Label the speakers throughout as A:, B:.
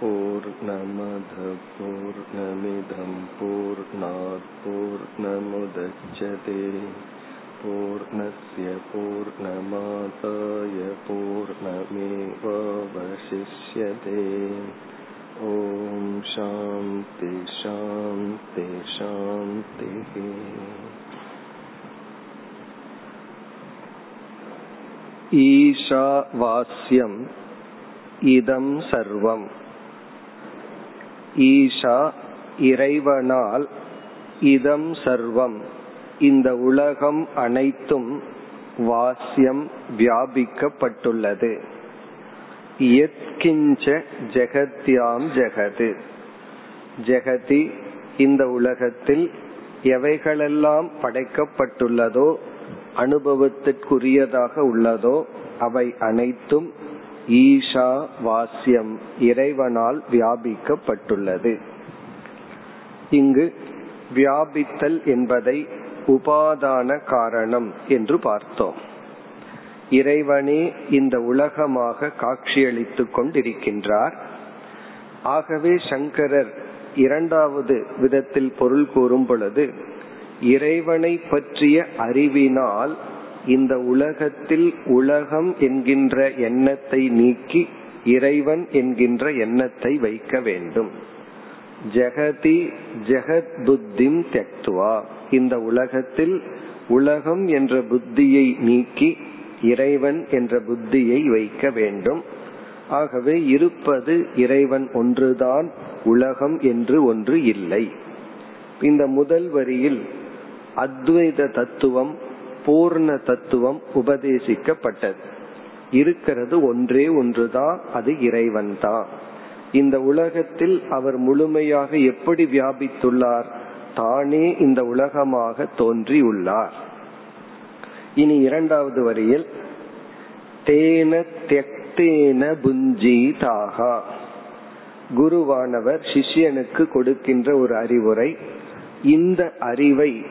A: पूर्णमधपूर्णमिदं पूर्णात् पूर्णमुदच्छते पूर्णस्य पूर्णमादाय पूर्णमेवावशिष्यते ॐ शान्ति शान्ति शान्तिः ईशावास्यम् இதம் சர்வம் ஈஷா இறைவனால் இதம் சர்வம். இந்த உலகம் அனைத்தும் வாசியம் வியாபிக்கப்பட்டுள்ளது. எத்கிஞ்ச ஜெகத்யாம் ஜெகது. ஜெகதி இந்த உலகத்தில் எவைகளெல்லாம் படைக்கப்பட்டுள்ளதோ அனுபவத்திற்குரியதாக உள்ளதோ அவை அனைத்தும் ஈஷா வாசியம் இறைவனால் வியாபிக்கப்பட்டுள்ளது. இங்கு வியாபித்தல் என்பதை உபாதான காரணம் என்று பார்த்தோம். இறைவனே இந்த உலகமாக காட்சியளித்துக் கொண்டிருக்கின்றார். ஆகவே சங்கரர் இரண்டாவது விதத்தில் பொருள் கூறும் பொழுது இறைவனை பற்றிய அறிவினால் இந்த உலகத்தில் உலகம் என்கின்ற எண்ணத்தை நீக்கி இறைவன் என்கின்ற எண்ணத்தை வைக்க வேண்டும். ஜெகதி ஜெகத் புத்திம் தெக்துவா இந்த உலகத்தில் உலகம் என்ற புத்தியை நீக்கி இறைவன் என்ற புத்தியை வைக்க வேண்டும். ஆகவே இருப்பது இறைவன் ஒன்றுதான் உலகம் என்று ஒன்று இல்லை. இந்த முதல் வரியில் அத்வைத தத்துவம் பூர்ண தத்துவம் உபதேசிக்கப்பட்டது. இருக்கிறது ஒன்றே ஒன்றுதான் அது இறைவன் தான் இந்த உலகத்தில் அவர் முழுமையாக எப்படி வியாபித்துள்ளார் தானே இந்த உலகமாக தோன்றியுள்ளார். இனி இரண்டாவது வரியில் தேன தெக்தேன புஞ்சீதாகா. குருவானவர் சிஷ்யனுக்கு கொடுக்கின்ற ஒரு அறிவுரை இந்த அறிவை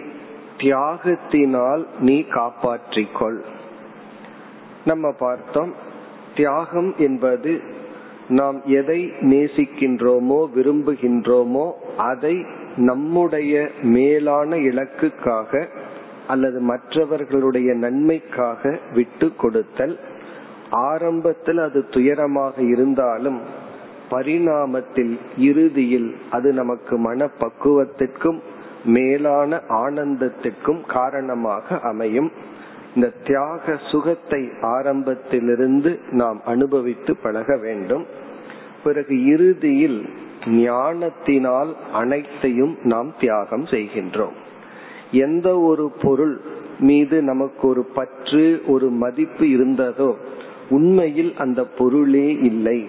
A: தியாகத்தினால் நீ காப்பாற்றிக்கொள். நம்ம பார்த்தோம் தியாகம் என்பது நாம் எதை நேசிக்கின்றோமோ விரும்புகின்றோமோ அதை நம்முடைய மேலான இலக்குக்காக அல்லது மற்றவர்களுடைய நன்மைக்காக விட்டு கொடுத்தல். ஆரம்பத்தில் அது துயரமாக இருந்தாலும் பரிணாமத்தில் இறுதியில் அது நமக்கு மன பக்குவத்திற்கும் மேலான ஆனந்தத்திற்கும் காரணமாக அமையும். இந்த தியாக சுகத்தை ஆரம்பத்திலிருந்து நாம் அனுபவித்து பழக வேண்டும். பிறகு இறுதியில் ஞானத்தினால் அனைத்தையும் நாம் தியாகம் செய்கின்றோம். எந்த ஒரு பொருள் மீது நமக்கு ஒரு பற்று ஒரு மதிப்பு இருந்ததோ உண்மையில் அந்த பொருளே இல்லை.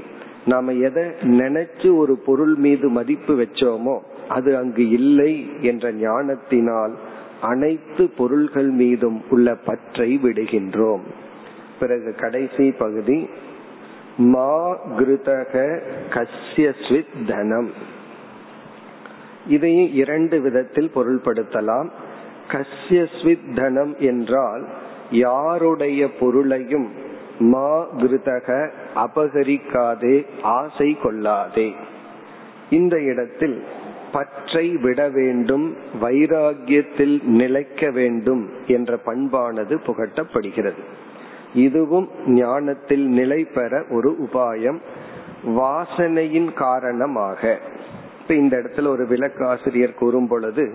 A: நாம எதை நினைச்சு ஒரு பொருள் மீது மதிப்பு வச்சோமோ அது அங்கு இல்லை என்ற ஞானத்தினால் அனைத்து பொருள்கள் மீதும் உள்ள பற்றை விடுகின்றோம். பிறகு கடைசி பகுதி மா கிருதக கசியஸ்வித் தனம். இதையும் இரண்டு விதத்தில் பொருள்படுத்தலாம். கசியஸ்வித் தனம் என்றால் யாருடைய பொருளையும் மா கிருதக அபகரிக்காதே ஆசை கொள்ளாதே. இந்த இடத்தில் பற்றை விட வேண்டும் வைராகியத்தில் நிலைக்க வேண்டும் என்ற பண்பானது புகட்டப்படுகிறது. இதுவும் ஞானத்தில் நிலை பெற ஒரு உபாயம் வாசனையின் காரணமாக. இப்ப இந்த இடத்துல ஒரு விளக்காசிரியர் கூறும் பொழுது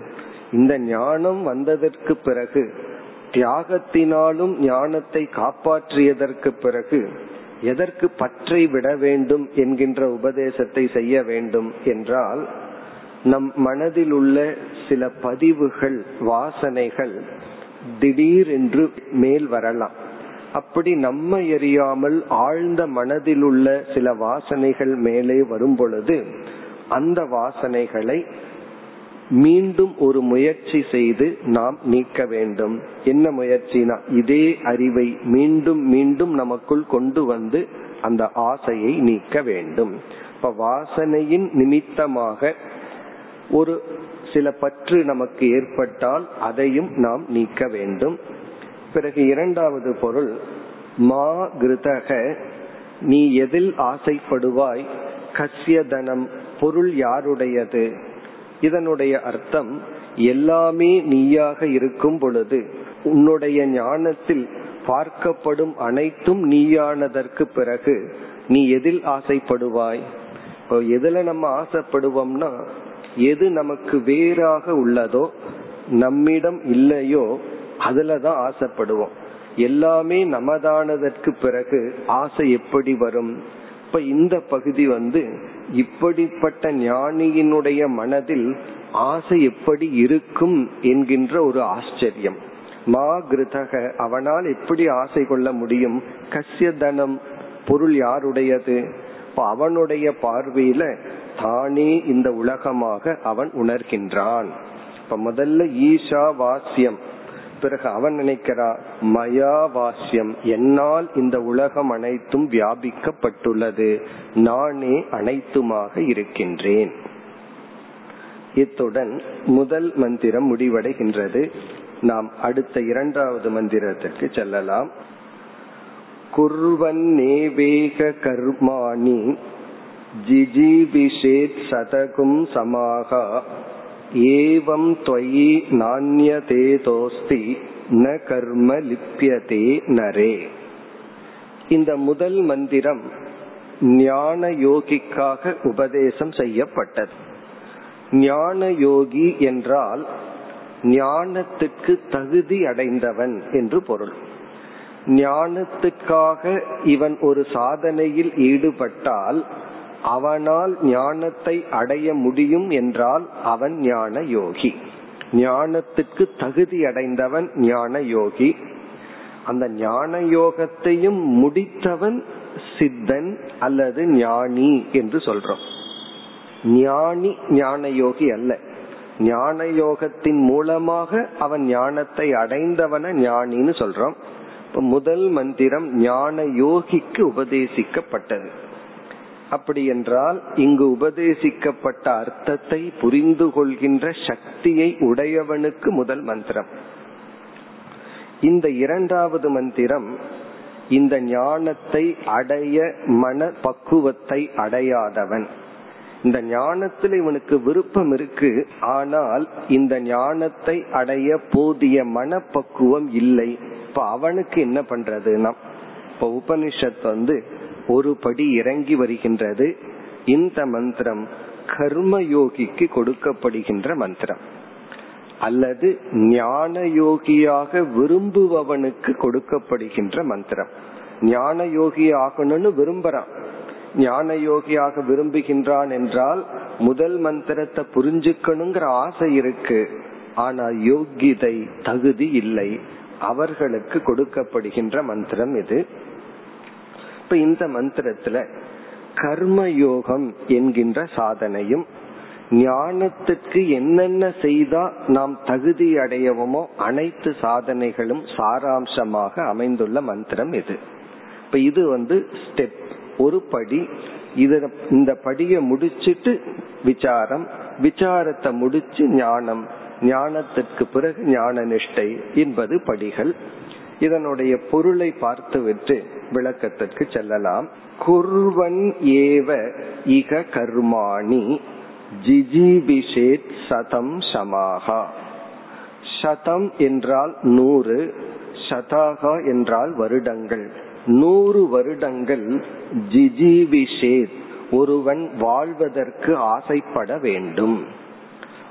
A: இந்த ஞானம் வந்ததற்கு பிறகு தியாகத்தினாலும் ஞானத்தை காப்பாற்றியதற்கு பிறகு எதற்கு பற்றை விட வேண்டும் என்கின்ற உபதேசத்தை செய்ய வேண்டும் என்றால் நம் மனதில் உள்ள சில பதிவுகள் வாசனைகள் திடீர் என்று மேல் வரலாம். அப்படி நம்ம எரியாமல் ஆழ்ந்த மனதில் உள்ள சில வாசனைகள் மேலே வரும் பொழுது அந்த வாசனைகளை மீண்டும் ஒரு முயற்சி செய்து நாம் நீக்க வேண்டும். என்ன முயற்சினா இதே அறிவை மீண்டும் மீண்டும் நமக்குள் கொண்டு வந்து அந்த ஆசையை நீக்க வேண்டும். இப்ப வாசனையின் நிமித்தமாக ஒரு சில பற்று நமக்கு ஏற்பட்டால் அதையும் நாம் நீக்க வேண்டும். பிறகு இரண்டாவது பொருள் மா கிருதக நீ எதில் ஆசைப்படுவாய்? கசிய தனம் பொருள் யாருடையது? இதனுடைய அர்த்தம் எல்லாமே நீயாக இருக்கும் பொழுது உன்னுடைய ஞானத்தில் பார்க்கப்படும் அனைத்தும் நீயானதற்கு பிறகு நீ எதில் ஆசைப்படுவாய்? எதுல நம்ம ஆசைப்படுவோம்னா எது நமக்கு வேறாக உள்ளதோ நம்மிடம் இல்லையோ அதுலதான் ஆசைப்படுவோம். எல்லாமே நமதானதற்கு பிறகு ஆசை எப்படி வரும்? இப்ப இந்த பகுதி வந்து இப்படிப்பட்ட ஞானியினுடைய மனதில் ஆசை எப்படி இருக்கும் என்கின்ற ஒரு ஆச்சரியம். மா கிருதக அவனால் எப்படி ஆசை கொள்ள முடியும்? கசிய தனம் பொருள் யாருடையது? அவனுடைய பார்வையில தானே இந்த உலகமாக அவன் உணர்கின்றான். இப்ப முதல்ல ஈஷா வாசியம் பிறகு அவன் நினைக்கிறா மயா வாசியம் என்னால் இந்த உலகம் அனைத்தும் வியாபிக்கப்பட்டுள்ளது. நானே அனைத்துமாக இருக்கின்றேன். இத்துடன் முதல் மந்திரம் முடிவடைகின்றது. நாம் அடுத்த இரண்டாவது மந்திரத்திற்கு செல்லலாம். குர்வன்னேவேக கர்மாணி ஜிஜிபிஷேத் சதகும் சமாகா ஏவம் त्वयि நானியதேதோஸ்தி ந கர்ம லிப்பியதே நரே இந்த முதல் மந்திரம் ஞான யோகிக்காக உபதேசம் செய்யப்பட்டது ஞான யோகி என்றால் ஞானத்துக்கு தகுதி அடைந்தவன் என்று பொருள் ஞானத்துக்காக இவன் ஒரு சாதனையில் ஈடுபட்டால் அவனால் ஞானத்தை அடைய முடியும் என்றால் அவன் ஞான யோகி. ஞானத்துக்கு தகுதி அடைந்தவன் ஞான யோகி. அந்த ஞான யோகத்தையும் முடித்தவன் சித்தன் அல்லது ஞானி என்று சொல்றோம். ஞானி ஞான யோகி அல்ல. ஞான யோகத்தின் மூலமாக அவன் ஞானத்தை அடைந்தவன ஞானின்னு சொல்றோம். முதல் மந்திரம் ஞான யோகிக்கு உபதேசிக்கப்பட்டது. அப்படி என்றால் இங்கு உபதேசிக்கப்பட்ட அர்த்தத்தை புரிந்து கொள்கின்ற சக்தியை உடையவனுக்கு முதல் மந்திரம். இந்த இரண்டாவது மந்திரம் இந்த ஞானத்தை அடைய மன பக்குவத்தை அடையாதவன். இந்த ஞானத்தில் இவனுக்கு விருப்பம் இருக்கு ஆனால் இந்த ஞானத்தை அடைய போதிய மனப்பக்குவம் இல்லை. இப்ப அவனுக்கு என்ன பண்றதுன்னா இப்ப உபனிஷத் வந்து ஒரு படி இறங்கி வருகின்றது. இந்த மந்திரம் கர்மயோகிக்கு கொடுக்கப்படுகின்ற மந்திரம். அல்லது ஞான யோகியாக விரும்புபவனுக்கு கொடுக்கப்படுகின்ற மந்திரம். ஞான யோகி ஆகணும்னு விரும்புறான். ஞான யோகியாக விரும்புகின்றான் என்றால் முதல் மந்திரத்தை புரிஞ்சுக்கணுங்கிற ஆசை இருக்கு. ஆனா யோகிதை தகுதி இல்லை. அவர்களுக்கு கொடுக்கப்படுகின்ற மந்திரம் இது. இப்ப இந்த மந்திரத்துல கர்ம யோகம் என்கின்ற சாதனையும் ஞானத்துக்கு என்னென்ன செய்தா நாம் தகுதி அடையவோமோ அனைத்து சாதனைகளும் சாராம்சமாக அமைந்துள்ள மந்திரம் இது. இப்ப இது வந்து ஸ்டெப் ஒரு படி. இத இந்த படியை முடிச்சிட்டு விசாரம் விசாரத்தை முடிச்சு ஞானம் ஞானத்திற்கு பிறகு ஞான நிஷ்டை என்பது படிகள். இதனுடைய பொருளை பார்த்துவிட்டு விளக்கத்திற்கு செல்லலாம். குர்வன் ஏவ இக கர்மாணி ஜிஜிபிஷேத் சதம் சமாகா சதம் என்றால் நூறு சதாகா என்றால் வருடங்கள். நூறு வருடங்கள் ஜிஜிபிஷேத் ஒருவன் வாழ்வதற்கு ஆசைப்பட வேண்டும்.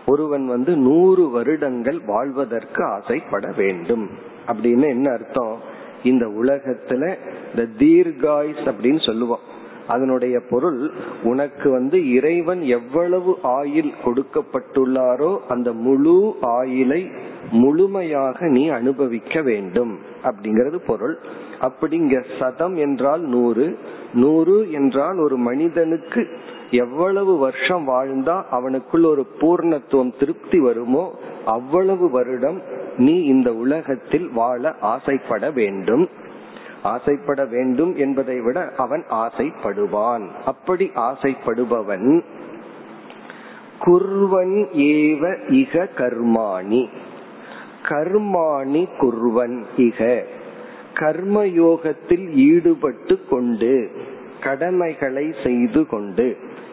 A: ஒருவன் வந்து நூறு வருடங்கள் வாழ்வதற்கு ஆசைப்பட வேண்டும். அப்படின்னு என்ன அர்த்தம்? இந்த உலகத்துல இந்த தீர்காயுஸ் அப்படின்னு சொல்லுவோம். அதனுடைய பொருள் உனக்கு வந்து இறைவன் எவ்வளவு ஆயில் கொடுக்கப்பட்டுள்ளாரோ அந்த முழு ஆயிலை முழுமையாக நீ அனுபவிக்க வேண்டும் அப்படிங்கிறது பொருள். அப்படிங்க சதம் என்றால் நூறு நூறு என்றால் ஒரு மனிதனுக்கு எவ்வளவு வருஷம் வாழ்ந்தா அவனுக்குள் ஒரு பூர்ணத்துவம் திருப்தி வருமோ அவ்வளவு வருடம் நீ இந்த உலகத்தில் வாழ ஆசைப்பட வேண்டும். ஆசைப்பட வேண்டும் என்பதை விட அவன் ஆசைப்படுவான். அப்படி ஆசைப்படுபவன் குர்வன் ஏவ இக கர்மாணி. கர்மாணி குர்வன் இக. கர்மயோகத்தில் ஈடுபட்டு கொண்டு கடமைகளை செய்து கொண்டு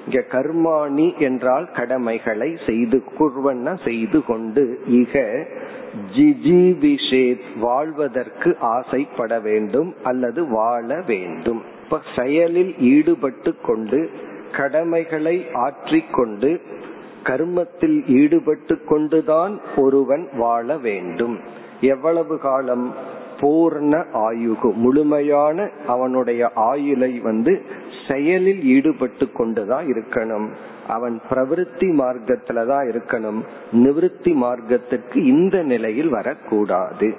A: இங்க கர்மாணி என்றால் கடமைகளை செய்து குர்வன செய்து கொண்டு இக ஜிஜிபிஷேத் வாழ்வதற்கு ஆசைப்பட வேண்டும் அல்லது வாழ வேண்டும். இப்ப செயலில் ஈடுபட்டு கொண்டு கடமைகளை ஆற்றிக்கொண்டு கர்மத்தில் ஈடுபட்டு கொண்டுதான் ஒருவன் வாழ வேண்டும். எவ்வளவு காலம் பூர்ண ஆயுகு முழுமையான அவனுடைய ஆயுளை வந்து செயலில் ஈடுபட்டு கொண்டுதான் இருக்கணும். அவன் பிரவிற்த்தி மார்க்கத்துல தான் இருக்கணும். நிவிருத்தி மார்க்கத்திற்கு இந்த நிலையில் வரக்கூடாது.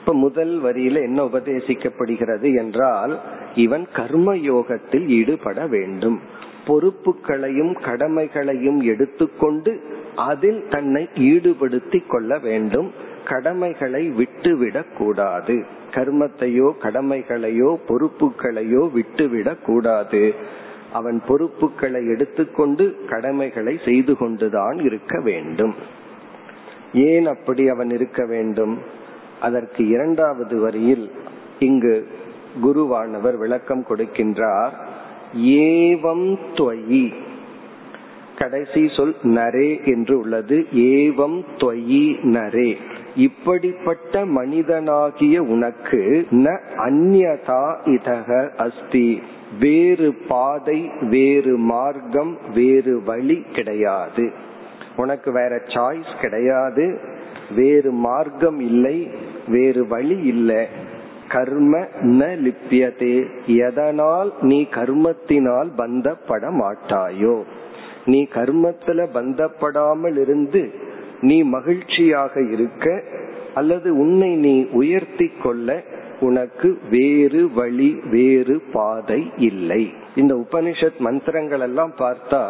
A: இப்ப முதல் வரியில என்ன உபதேசிக்கப்படுகிறது என்றால் இவன் கர்ம யோகத்தில் ஈடுபட வேண்டும். பொறுப்புகளையும் கடமைகளையும் எடுத்துக்கொண்டு அதில் தன்னை ஈடுபடுத்தி கொள்ள வேண்டும். கடமைகளை விட்டுவிடக் கூடாது கர்மத்தையோ கடமைகளையோ பொறுப்புகளையோ விட்டுவிடக் கூடாது அவன் பொறுப்புகளை எடுத்துக்கொண்டு கடமைகளை செய்து கொண்டுதான் இருக்க வேண்டும். ஏன் அப்படி அவன் இருக்க வேண்டும்? அதற்கு இரண்டாவது வரியில் இங்கு குருவானவர் விளக்கம் கொடுக்கின்றார். ஏவம் துவயி. கடைசி சொல் நரே என்று உள்ளது. ஏவம் துவயி நரே. இப்படிப்பட்ட மனிதனாகிய உனக்கு ந அந்யதா இதக அஸ்தி. வேறு பாதை வேறு மார்க்கம் வேறு வழி கிடையாது. உனக்கு வேற சாய்ஸ் கிடையாது. வேறு மார்க்கம் இல்லை வேறு வழி இல்லை. கர்ம ந லிப்பியதே எதனால் நீ கர்மத்தினால் பந்தப்பட மாட்டாயோ நீ கர்மத்துல பந்தப்படாமல் இருந்து நீ மகிழ்ச்சியாக இருக்க அல்லது உன்னை நீ உயர்த்தி கொள்ள உனக்கு வேறு வழி வேறு பாதை இல்லை. இந்த உபனிஷத் மந்திரங்கள் எல்லாம் பார்த்தா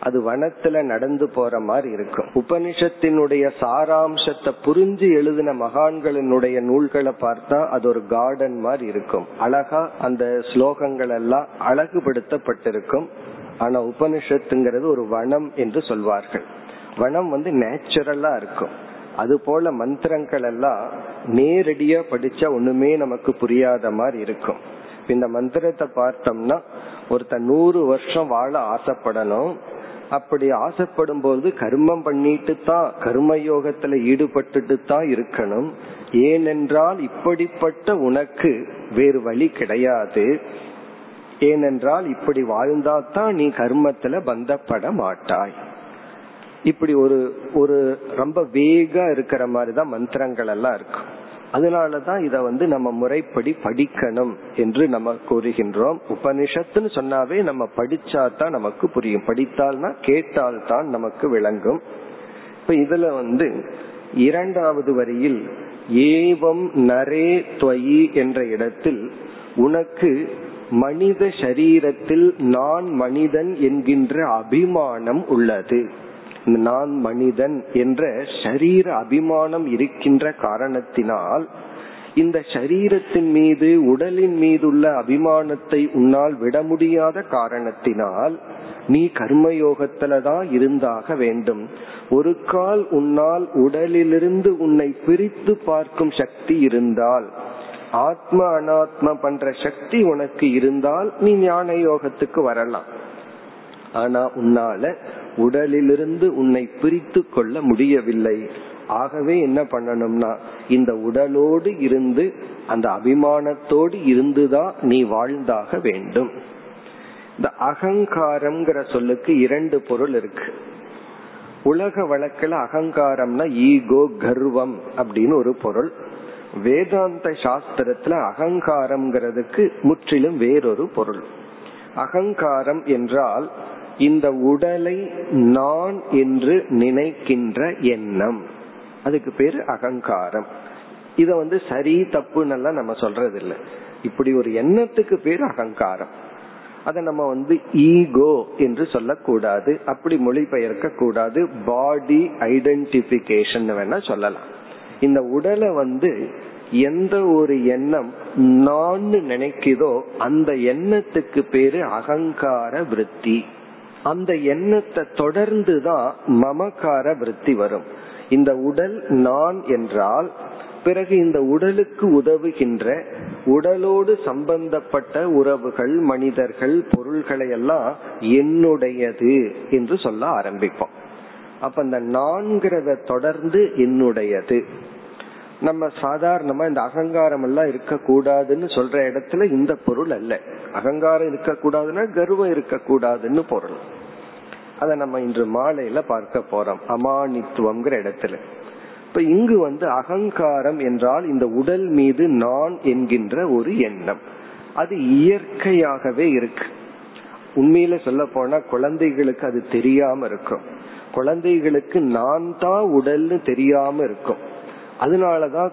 A: அது வனத்துல நடந்து போற மாதிரி இருக்கும். உபனிஷத்தினுடைய சாராம்சத்தை புரிஞ்சு எழுதின மகான்களினுடைய நூல்களை பார்த்தா அது ஒரு கார்டன் மாதிரி இருக்கும். அழகா அந்த ஸ்லோகங்கள் எல்லாம் அழகுபடுத்தப்பட்டிருக்கும். ஆனா உபனிஷத்துங்கிறது ஒரு வனம் என்று சொல்வார்கள். வனம் வந்து நேச்சுரலா இருக்கும். அது போல மந்திரங்கள் எல்லாம் நேரடியா படிச்சா ஒண்ணுமே நமக்கு புரியாத மாதிரி இருக்கும். இந்த மந்திரத்தை பார்த்தோம்னா ஒருத்த நூறு வருஷம் வாழ ஆசைப்படணும். அப்படி ஆசைப்படும் போது கர்மம் பண்ணிட்டு தான் கர்மயோகத்துல ஈடுபட்டுட்டு தான் இருக்கணும். ஏனென்றால் இப்படிப்பட்ட உனக்கு வேறு வழி கிடையாது. ஏனென்றால் இப்படி வாழ்ந்தாதான் நீ கர்மத்துல பந்தப்பட மாட்டாய். இப்படி ஒரு ஒரு ரொம்ப வேகா இருக்கிற மாதிரிதான் மந்திரங்கள் எல்லாம் இருக்கும். அதனாலதான் இத வந்து நம்ம முறைப்படி படிக்கணும் என்று நம்ம கூறுகின்றோம். உபனிஷத்துன்னு சொன்னாவே நம்ம படிச்சா தான் நமக்கு புரியும். படித்தால்னா கேட்டால் தான் நமக்கு விளங்கும். இப்ப இதுல வந்து இரண்டாவது வரியில் ஏவம் நரே துவயி என்ற இடத்தில் உனக்கு மனித சரீரத்தில் நான் மனிதன் என்கின்ற அபிமானம் உள்ளது. நான் மனிதன் என்ற சரீர அபிமானம் இருக்கின்ற காரணத்தினால் இந்த சரீரத்தின் மீது உடலின் மீதுள்ள அபிமானத்தை உன்னால் விட முடியாத காரணத்தினால் நீ கர்மயோகத்துல தான் இருந்தாக வேண்டும். ஒரு கால் உன்னால் உடலிலிருந்து உன்னை பிரித்து பார்க்கும் சக்தி இருந்தால் ஆத்ம அனாத்ம பண்ற சக்தி உனக்கு இருந்தால் நீ ஞான யோகத்துக்கு வரலாம். ஆனா உன்னால உடலிலிருந்து உன்னை பிரித்து கொள்ள முடியவில்லை. ஆகவே என்ன பண்ணணும்னா இந்த உடலோடு இருந்து அந்த அபிமானத்தோடு இருந்துதான் நீ வாழ்ந்தாக வேண்டும். இந்த அகங்காரம்ங்கிற சொல்லுக்கு இரண்டு பொருள் இருக்கு. உலக வழக்கில் அகங்காரம்னா ஈகோ கர்வம் அப்படின்னு ஒரு பொருள். வேதாந்த சாஸ்திரத்துல அகங்காரம்ங்கிறதுக்கு முற்றிலும் வேறொரு பொருள். அகங்காரம் என்றால் இந்த உடலை நான் என்று நினைக்கின்ற எண்ணம். அதுக்கு பேரு அகங்காரம். இத வந்து சரி தப்புன்னு நம்ம சொல்றது இல்லை இப்படி ஒரு எண்ணத்துக்கு பேரு அகங்காரம். அதை நம்ம வந்து ஈகோ என்று சொல்லக்கூடாது அப்படி மொழிபெயர்க்க கூடாது பாடி ஐடென்டிபிகேஷன் வேணா சொல்லலாம். இந்த உடலை வந்து எந்த ஒரு எண்ணம் நான் நினைக்குதோ அந்த எண்ணத்துக்கு பேரு அகங்கார விருத்தி. அந்த எண்ணத்தை தொடர்ந்துதான் மமக்கார விருத்தி வரும். இந்த உடல் நான் என்றால் பிறகு இந்த உடலுக்கு உதவுகின்ற உடலோடு சம்பந்தப்பட்ட உறவுகள் மனிதர்கள் பொருள்களை எல்லாம் என்னுடையது என்று சொல்ல ஆரம்பிப்போம். அப்ப அந்த நான்கிறத தொடர்ந்து என்னுடையது. நம்ம சாதாரணமா இந்த அகங்காரம் எல்லாம் இருக்க கூடாதுன்னு சொல்ற இடத்துல இந்த பொருள் அல்ல. அகங்காரம் இருக்க கூடாதுன்னா கர்வம் இருக்க கூடாதுன்னு பொருள். அத நம்ம இன்று மாலையில பார்க்க போறோம். அமானித்துவம்ங்கிற இடத்துல. இப்ப இங்கு வந்து அகங்காரம் என்றால் இந்த உடல் மீது நான் என்கின்ற ஒரு எண்ணம். அது இயற்கையாகவே இருக்கு. உண்மையில சொல்ல போனா குழந்தைகளுக்கு அது தெரியாம இருக்கும். குழந்தைகளுக்கு நான் தான் உடல்னு தெரியாம இருக்கும். அதனாலதான்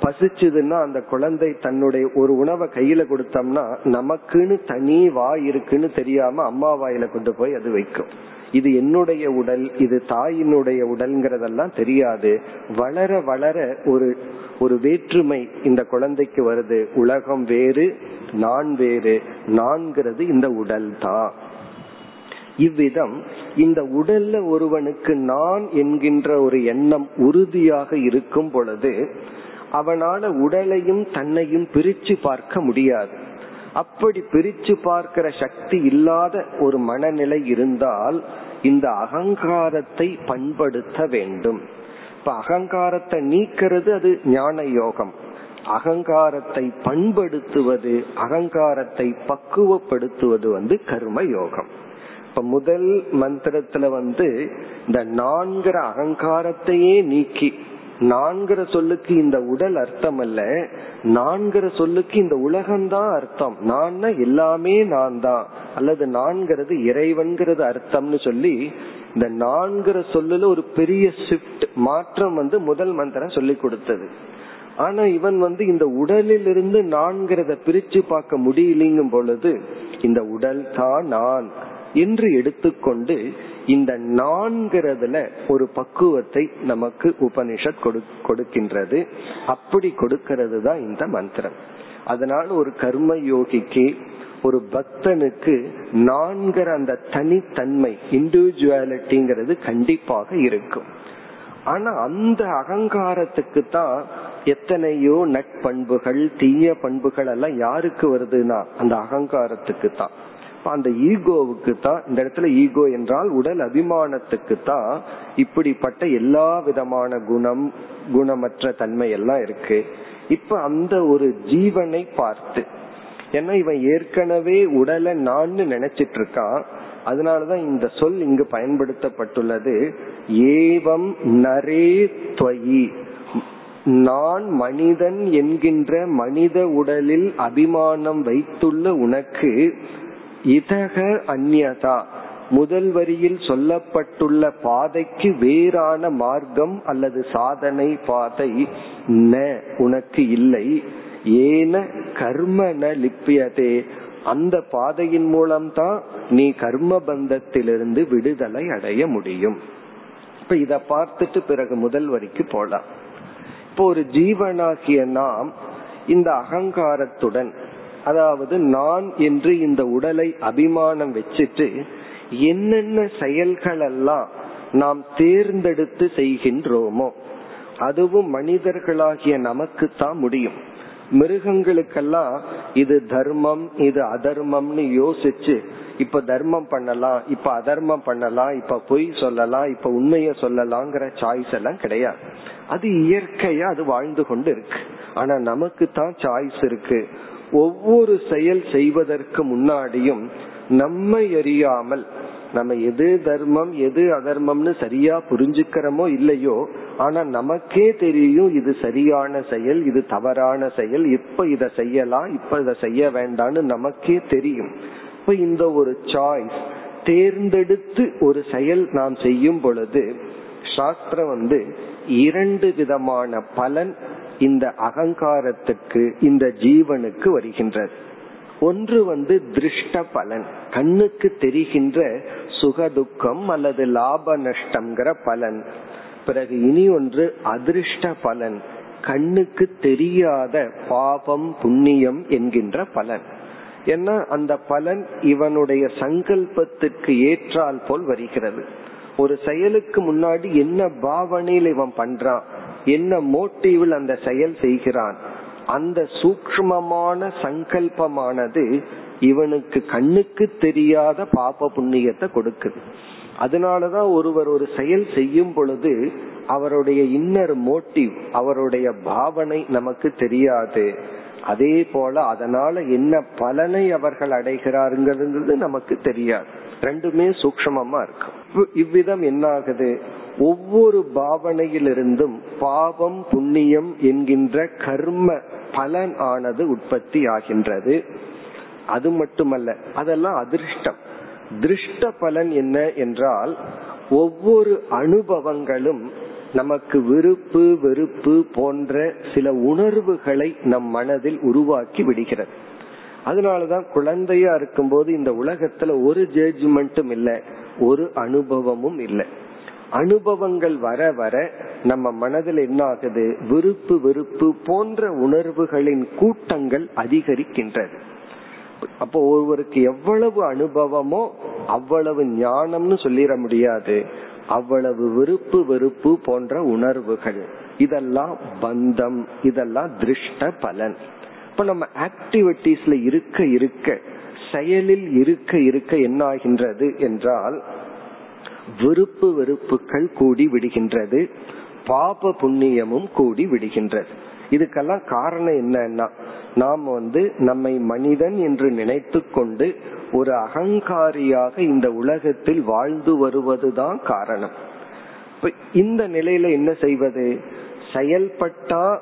A: பசிச்சதுன்னா அந்த குழந்தை தன்னுடைய ஒரு உணவை கையில கொடுத்தோம்னா நமக்குன்னு தனி வாய் இருக்குன்னு தெரியாம அம்மா வாயில கொண்டு போய் அது வைக்கும். இது என்னுடைய உடல் இது தாயினுடைய உடல்ங்கிறதெல்லாம் தெரியாது. வளர வளர ஒரு ஒரு வேற்றுமை இந்த குழந்தைக்கு வருது. உலகம் வேறு நான் வேறு நான்கிறது இந்த உடல் தான் இவ்விதம் இந்த உடல்ல ஒருவனுக்கு நான் என்கின்ற ஒரு எண்ணம் உறுதியாக இருக்கும் பொழுது அவனால உடலையும் தன்னையும் பிரிச்சு பார்க்க முடியாது. அப்படி பிரிச்சு பார்க்கிற சக்தி இல்லாத ஒரு மனநிலை இருந்தால் இந்த அகங்காரத்தை பண்படுத்த வேண்டும். இப்ப அகங்காரத்தை நீக்கிறது அது ஞான யோகம். அகங்காரத்தை பண்படுத்துவது அகங்காரத்தை பக்குவப்படுத்துவது வந்து கர்ம யோகம். இப்ப முதல் மந்திரத்துல வந்து இந்த நான்கிற அகங்காரத்தையே நீக்கி நான்கிற சொல்லுக்கு இந்த உடல் அர்த்தம் அல்ல நான்கிற சொல்லுக்கு இந்த உலகம்தான் அர்த்தம். நான் எல்லாமே நான் தான் அல்லது நான்கிறது இறைவன்கிறது அர்த்தம்னு சொல்லி இந்த நான்கிற சொல்லுல ஒரு பெரிய ஷிஃப்ட் மாற்றம் வந்து முதல் மந்திரம் சொல்லி கொடுத்தது. ஆனா இவன் வந்து இந்த உடலில் இருந்து நான்கிறத பிரிச்சு பார்க்க முடியலிங்கும் பொழுது இந்த உடல் தான் நான் என்று எடுத்துக்கொண்டு இந்த நான்கிறதுல ஒரு பக்குவத்தை நமக்கு உபனிஷத் கொடுக்கின்றது. அப்படி கொடுக்கிறது தான் இந்த மந்திரம். அதனால் ஒரு கர்ம யோகிக்கு ஒரு பக்தனுக்கு நான்கிற அந்த தனித்தன்மை இண்டிவிஜுவாலிட்டிங்கிறது கண்டிப்பாக இருக்கும். ஆனா அந்த அகங்காரத்துக்கு தான் எத்தனையோ நட்பண்புகள் தீய பண்புகள் எல்லாம் யாருக்கு வருதுன்னா அந்த அகங்காரத்துக்கு தான் அந்த ஈகோவுக்கு தான் இந்த இடத்துல ஈகோ என்றால் உடல் அபிமானத்துக்கு தான் இப்படிப்பட்ட எல்லா விதமான குணம் குணமற்ற தன்மை எல்லாம் இருக்கு. இப்ப அந்த ஒரு ஜீவனை பார்த்து ஏன்னா இவன் ஏற்கனவே உடலை நான் நினைச்சிட்டு இருக்கான். அதனாலதான் இந்த சொல் இங்கு பயன்படுத்தப்பட்டுள்ளது. ஏவம் நரே துவயி. நான் மனிதன் என்கின்ற மனித உடலில் அபிமானம் வைத்துள்ள உனக்கு இதக அந்யதா முதல் வரியில் சொல்லப்பட்டுள்ள பாதைக்கு வேறான மார்க்கம் அல்லது சாதனை பாதை ந உனக்கு இல்லை. ஏன கர்ம ந லிப்பியதே. அந்த பாதையின் மூலம்தான் நீ கர்ம பந்தத்திலிருந்து விடுதலை அடைய முடியும். இப்ப இத பார்த்துட்டு பிறகு முதல் வரிக்கு போலாம். இப்போ ஒரு ஜீவனாகிய நாம் இந்த அகங்காரத்துடன் அதாவது நான் என்று இந்த உடலை அபிமானம் வச்சுட்டு என்னென்ன செயல்கள் எல்லாம் நாம் தேர்ந்தெடுத்து செய்கின்றோமோ அதுவும் மனிதர்களாகிய நமக்கு தான் முடியும். மிருகங்களுக்கெல்லாம் இது தர்மம் இது அதர்மம்னு யோசிச்சு இப்ப தர்மம் பண்ணலாம் இப்ப அதர்மம் பண்ணலாம் இப்ப பொய் சொல்லலாம் இப்ப உண்மைய சொல்லலாங்கிற சாய்ஸ் எல்லாம் கிடையாது. அது இயற்கையா அது வாழ்ந்து கொண்டு இருக்கு. ஆனா நமக்கு தான் சாய்ஸ் இருக்கு. ஒவ்வொரு செயல் செய்வதற்கு முன்னாடியும் நம்மை அறியாமல் நம்ம எது தர்மம் எது அதர்மம்னு சரியா புரிஞ்சுக்கிறோமோ இல்லையோ ஆனா நமக்கே தெரியும் இது சரியான செயல் இது தவறான செயல் இப்ப இத செய்யலாம் இப்ப இத செய்ய வேண்டாம்னு நமக்கே தெரியும். இப்ப இந்த ஒரு சாய்ஸ் தேர்ந்தெடுத்து ஒரு செயல் நாம் செய்யும் பொழுது சாஸ்திரம் வந்து இரண்டு விதமான பலன் இந்த அகங்காரத்துக்கு இந்த ஜீவனுக்கு வருகின்றது. ஒன்று வந்து திருஷ்ட பலன் கண்ணுக்கு தெரிகின்ற சுகதுக்கம் அல்லது லாப நஷ்டம்ங்கிற பலன். பிறகு இனி ஒன்று அதிர்ஷ்ட பலன் கண்ணுக்கு தெரியாத பாபம் புண்ணியம் என்கின்ற பலன். ஏன்னா அந்த பலன் இவனுடைய சங்கல்பத்துக்கு ஏற்றால் போல் வருகிறது. ஒரு செயலுக்கு முன்னாடி என்ன பாவனையில் இவன் பண்றான்? என்ன மோட்டிவில் அந்த செயல் செய்கிறான்? அந்த சூக்மமான சங்கல்பமானது இவனுக்கு கண்ணுக்கு தெரியாத பாப புண்ணியத்தை கொடுக்குது. அதனாலதான் ஒருவர் ஒரு செயல் செய்யும் பொழுது அவருடைய இன்னர் மோட்டிவ் அவருடைய பாவனை நமக்கு தெரியாது. அதே போல அதனால என்ன பலனை அவர்கள் அடைகிறாருங்கிறது நமக்கு தெரியாது. ரெண்டுமே சூக்மமா இருக்கு. இவ்விதம் என்ன ஆகுது ஒவ்வொரு பாவனையிலிருந்தும் பாவம் புண்ணியம் என்கின்ற கர்ம பலன் ஆனது உற்பத்தி ஆகின்றது. அது மட்டுமல்ல அதெல்லாம் அதிர்ஷ்டம். திருஷ்ட பலன் என்ன என்றால் ஒவ்வொரு அனுபவங்களும் நமக்கு விருப்பு வெறுப்பு போன்ற சில உணர்வுகளை நம் மனதில் உருவாக்கி விடுகிறது. அதனாலதான் குழந்தையா இருக்கும்போது இந்த உலகத்துல ஒரு ஜட்ஜ்மெண்ட்டும் இல்லை ஒரு அனுபவமும் இல்லை. அனுபவங்கள் வர வர நம்ம மனதில் என்ன ஆகுது விருப்பு வெறுப்பு போன்ற உணர்வுகளின் கூட்டங்கள் அதிகரிக்கின்றது. அப்போ ஒருவருக்கு எவ்வளவு அனுபவமோ அவ்வளவு ஞானம்னு சொல்லிட முடியாது. அவ்வளவு விருப்பு வெறுப்பு போன்ற உணர்வுகள். இதெல்லாம் பந்தம் இதெல்லாம் திருஷ்ட பலன். இப்ப நம்ம ஆக்டிவிட்டிஸ்ல இருக்க இருக்க செயலில் இருக்க இருக்க என்ன ஆகின்றது என்றால் விருப்பு வெறுப்புகள் கூடி விடுகின்றது பாப புண்ணியமும் கூடி விடுகின்றது. இதுக்கெல்லாம் காரணம் என்னன்னா நாம் வந்து நம்மை மனிதன் என்று நினைத்து கொண்டு ஒரு அகங்காரியாக இந்த உலகத்தில் வாழ்ந்து வருவதுதான் காரணம். இந்த நிலையில என்ன செய்வது? செயல்பட்டா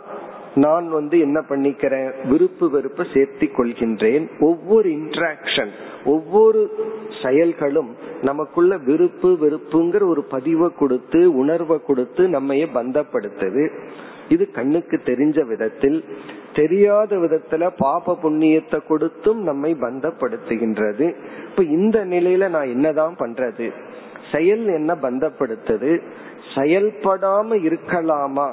A: நான் வந்து என்ன பண்ணிக்கிறேன்? விருப்பு வெறுப்பை சேர்த்தி கொள்கின்றேன். ஒவ்வொரு இன்ட்ராக்ஷன் ஒவ்வொரு செயல்களும் நமக்குள்ள விருப்பு வெறுப்புங்கிற ஒரு பதிவை கொடுத்து உணர்வை கொடுத்து நம்மைய பந்தப்படுத்துது. இது கண்ணுக்கு தெரிஞ்ச விதத்தில் தெரியாத விதத்துல பாப புண்ணியத்தை கொடுத்தும் நம்மை பந்தப்படுத்துகின்றது. இப்ப இந்த நிலையில நான் என்னதான் பண்றது? செயல் என்ன பந்தப்படுத்துது? செயல்படாம இருக்கலாமா?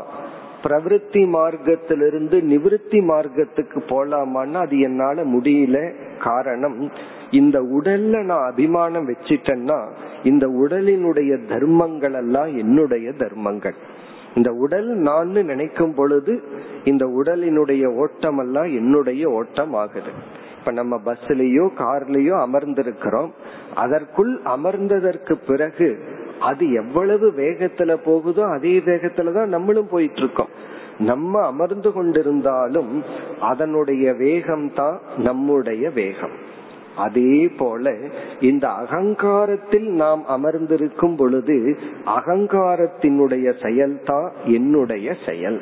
A: பிரவருத்தி மார்க்கத்திலிருந்து நிவிருத்தி மார்க்கத்துக்கு போலாமான்னா அது என்னால முடியல காரணம் இந்த உடல்ல நான் அபிமானம் வச்சிட்டேன்னா இந்த உடலினுடைய தர்மங்கள் எல்லாம் என்னுடைய தர்மங்கள். இந்த உடல் நான் நினைக்கும் பொழுது இந்த உடலினுடைய ஓட்டம் எல்லாம் என்னுடைய ஓட்டம் ஆகுது இப்ப நம்ம பஸ்லயோ கார்லயோ அமர்ந்திருக்கிறோம். அதற்குள் அமர்ந்ததற்கு பிறகு அது எவ்வளவு வேகத்துல போகுதோ அதே வேகத்துலதான் நம்மளும் போயிட்டு இருக்கோம் நம்ம அமர்ந்து கொண்டிருந்தாலும் அதனுடைய வேகம் தான் நம்முடைய வேகம். அதே போல இந்த அகங்காரத்தில் நாம் அமர்ந்திருக்கும் பொழுது அகங்காரத்தினுடைய செயல்தான் என்னுடைய செயல்.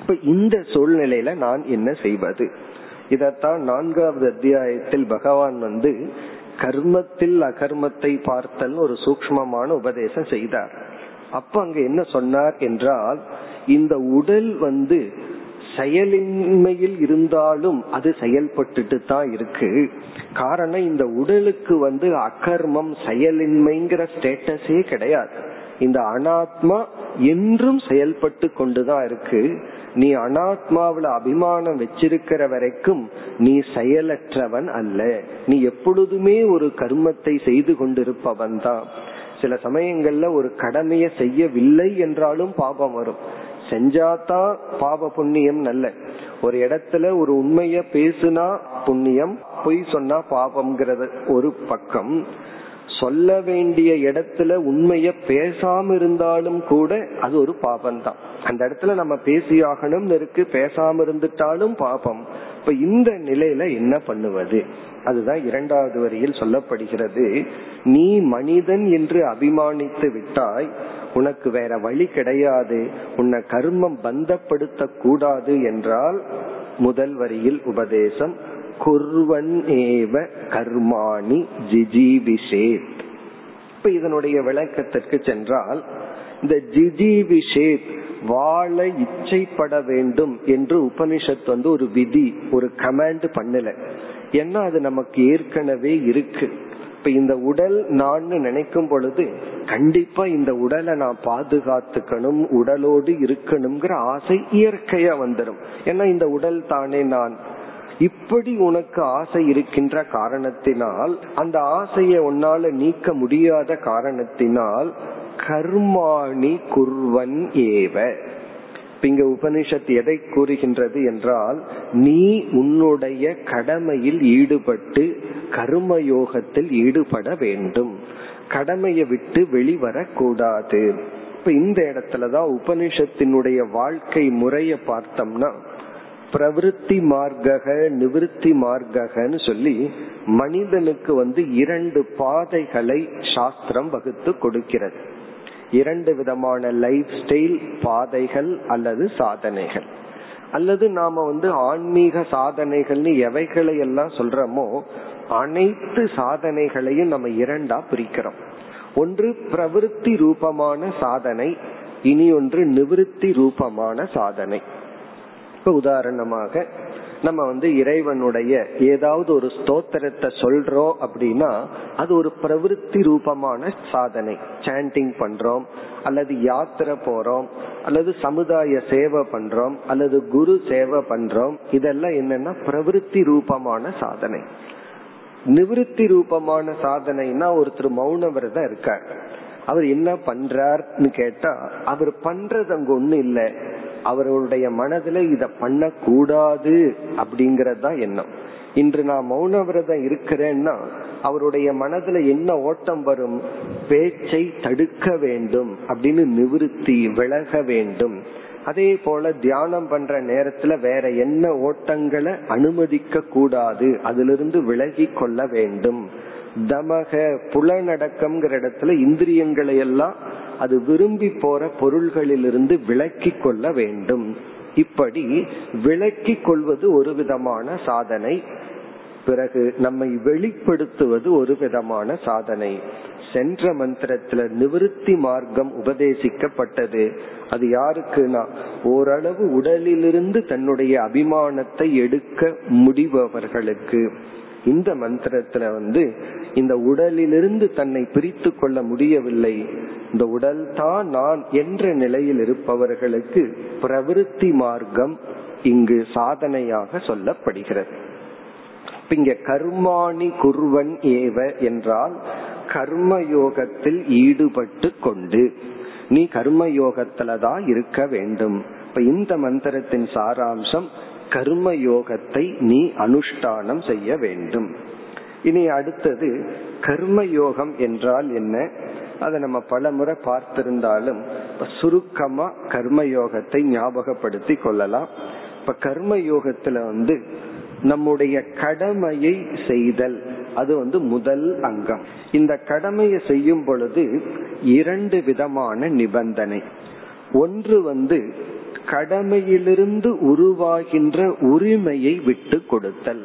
A: இப்ப இந்த சூழ்நிலையில நான் என்ன செய்வது? இதத்தான் நான்காவது அத்தியாயத்தில் பகவான் வந்து கர்மத்தில் அகர்மத்தை பார்த்தல் ஒரு சூக்மமான உபதேசம் செய்தார். அப்ப அங்க என்ன சொன்னார் என்றால் இந்த உடல் வந்து செயலின்மையில் இருந்தாலும் அது செயல்பட்டுட்டு தான் இருக்கு. காரணம் இந்த உடலுக்கு வந்து அகர்மம் செயலின்மைங்கிற ஸ்டேட்டஸே கிடையாது. இந்த அனாத்மா என்றும் செயல்பட்டு கொண்டுதான் இருக்கு. நீ அனாத்மாவில அபிமானம் வச்சிருக்கிற வரைக்கும் நீ செயலற்றவன் அல்ல. நீ எப்பொழுதுமே ஒரு கர்மத்தை செய்து கொண்டிருப்பவன் தான். சில சமயங்கள்ல ஒரு கடமையை செய்யவில்லை என்றாலும் பாபம் வரும். செஞ்சாதான் பாப புண்ணியம் நல்ல. ஒரு இடத்துல ஒரு உண்மைய பேசுனா புண்ணியம் பொய் சொன்னா பாபம்ங்கிறது ஒரு பக்கம். சொல்ல வேண்டிய இடத்துல உண்மைய பேசாம இருந்தாலும் கூட அது ஒரு பாபம் தான் அந்த இடத்துல நம்ம பேசியாகணும்னு இருக்கு பேசாம இருந்துட்டாலும் பாபம். இப்ப இந்த நிலையில என்ன பண்ணுவது? அதுதான் இரண்டாவது வரியில் சொல்லப்படுகிறது. நீ மனிதன் என்று அபிமானித்து விட்டாய் உனக்கு வேற வழி கிடையாது உன்னை கர்மம் பந்தப்படுத்த கூடாது என்றால் முதல் வரியில் உபதேசம் குர்வன் ஏவ கர்மாணி ஜிஜிபிஷேத் இப்ப இதனுடைய விளக்கத்திற்கு சென்றால் இந்த ஜிஜிவிஷேத் வாழ இச்சைப்பட வேண்டும் என்று உபனிஷத் வந்து ஒரு விதி ஒரு கமாண்ட் பண்ணல. ஏன்னா அது நமக்கு ஏற்கனவே இருக்கு. இப்ப இந்த உடல் நான் நினைக்கும் பொழுது கண்டிப்பா இந்த உடலை நான் பாதுகாத்துக்கணும் உடலோடு இருக்கணுங்கிற ஆசை இயற்கையா வந்துடும் ஏன்னா இந்த உடல் தானே நான் இப்படி உனக்கு ஆசை இருக்கின்ற காரணத்தினால் அந்த ஆசையை உன்னால நீக்க முடியாத காரணத்தினால் கர்மாணி குர்வன் ஏவ. இங்க உபனிஷத் எதை கூறுகின்றது என்றால் நீ உன்னுடைய கடமையில் ஈடுபட்டு கர்மயோகத்தில் ஈடுபட வேண்டும். கடமையை விட்டு வெளிவரக்கூடாது இப்ப இந்த இடத்துலதான் உபனிஷத்தினுடைய வாழ்க்கை முறைய பார்த்தோம்னா பிரவிருத்தி மார்க்கக நிவிருத்தி மார்க்ககன்னு சொல்லி மனிதனுக்கு வந்து இரண்டு பாதைகளை சாஸ்திரம் வகுத்து கொடுக்கிறது. இரண்டு விதமான லைஃப் ஸ்டைல் பாதைகள் அல்லது சாதனைகள். அல்லது நாம வந்து ஆன்மீக சாதனைகள்னு எவைகளை எல்லாம் சொல்றோமோ அனைத்து சாதனைகளையும் நம்ம இரண்டா பிரிக்கிறோம். ஒன்று பிரவிற்த்தி ரூபமான சாதனை இனி ஒன்று நிவிருத்தி ரூபமான சாதனை. இப்ப உதாரணமாக நம்ம வந்து இறைவனுடைய ஏதாவது ஒரு ஸ்தோத்திரத்தை சொல்றோம் அப்படின்னா அது ஒரு பிரவிற்த்தி ரூபமான சாதனை. சாண்டிங் பண்றோம் அல்லது யாத்திரை போறோம் அல்லது சமுதாய சேவை பண்றோம் அல்லது குரு சேவை பண்றோம் இதெல்லாம் என்னன்னா பிரவிற்த்தி ரூபமான சாதனை. நிவிருத்தி ரூபமான சாதனைனா ஒருத்தர் மௌன விரதம் இருக்கார். அவர் என்ன பண்றார்னு கேட்டா அவர் பண்றது அங்க ஒண்ணு இல்ல. அவருடைய மனதுல இத பண்ண கூடாது அப்படிங்கறது தான் எண்ணம். இன்று நான் மௌன விரதம் இருக்கிறேன்னா அவருடைய மனதுல என்ன ஓட்டம் வரும்? பேச்சை தடுக்க வேண்டும் அப்படின்னு நிவிருத்தி விலக வேண்டும். அதே போல தியானம் பண்ற நேரத்துல வேற என்ன ஓட்டங்களை அனுமதிக்க கூடாது அதிலிருந்து விலகி கொள்ள வேண்டும். தமக புலனடக்கம்ங்கிற இடத்துல இந்திரியங்களை எல்லாம் அது விரும்பி போற பொருள்களிலிருந்து விலக்கி கொள்ள வேண்டும். இப்படி விலக்கி கொள்வது ஒரு விதமான சாதனை. பிறகு நம்மை வெளிப்படுத்துவது ஒரு விதமான சாதனை. சென்ற மந்திரத்துல நிவிருத்தி மார்க்கம் உபதேசிக்கப்பட்டது. அது யாருக்குன்னா ஓரளவு உடலிலிருந்து தன்னுடைய அபிமானத்தை எடுக்க முடிபவர்களுக்கு. இந்த மந்திரத்துல வந்து இந்த உடலிலிருந்து தன்னை பிரித்து கொள்ள முடியவில்லை. இந்த உடல் தான் நான் என்ற நிலையில் இருப்பவர்களுக்கு பிரவிருத்தி மார்க்கம் இங்கு சாதனையாக சொல்லப்படுகிறது. இங்க கர்மாணி குர்வன் ஏவ என்றால் கர்மயோகத்தில் ஈடுபட்டு கொண்டு நீ கர்மயோகத்துலதான் இருக்க வேண்டும். இப்ப இந்த மந்திரத்தின் சாராம்சம் கர்மயோகத்தை நீ அனுஷ்டானம் செய்ய வேண்டும். இனி அடுத்தது கர்மயோகம் என்றால் என்ன? அதை நம்ம பல முறை பார்த்திருந்தாலும் சுருக்கமா கர்மயோகத்தை ஞாபகப்படுத்தி கொள்ளலாம். இப்ப கர்மயோகத்துல வந்து நம்முடைய கடமையை செய்தல் அது வந்து முதல் அங்கம். இந்த கடமையை செய்யும் பொழுது இரண்டு விதமான நிபந்தனை. ஒன்று வந்து கடமையிலிருந்து உருவாகின்ற உரிமையை விட்டு கொடுத்தல்.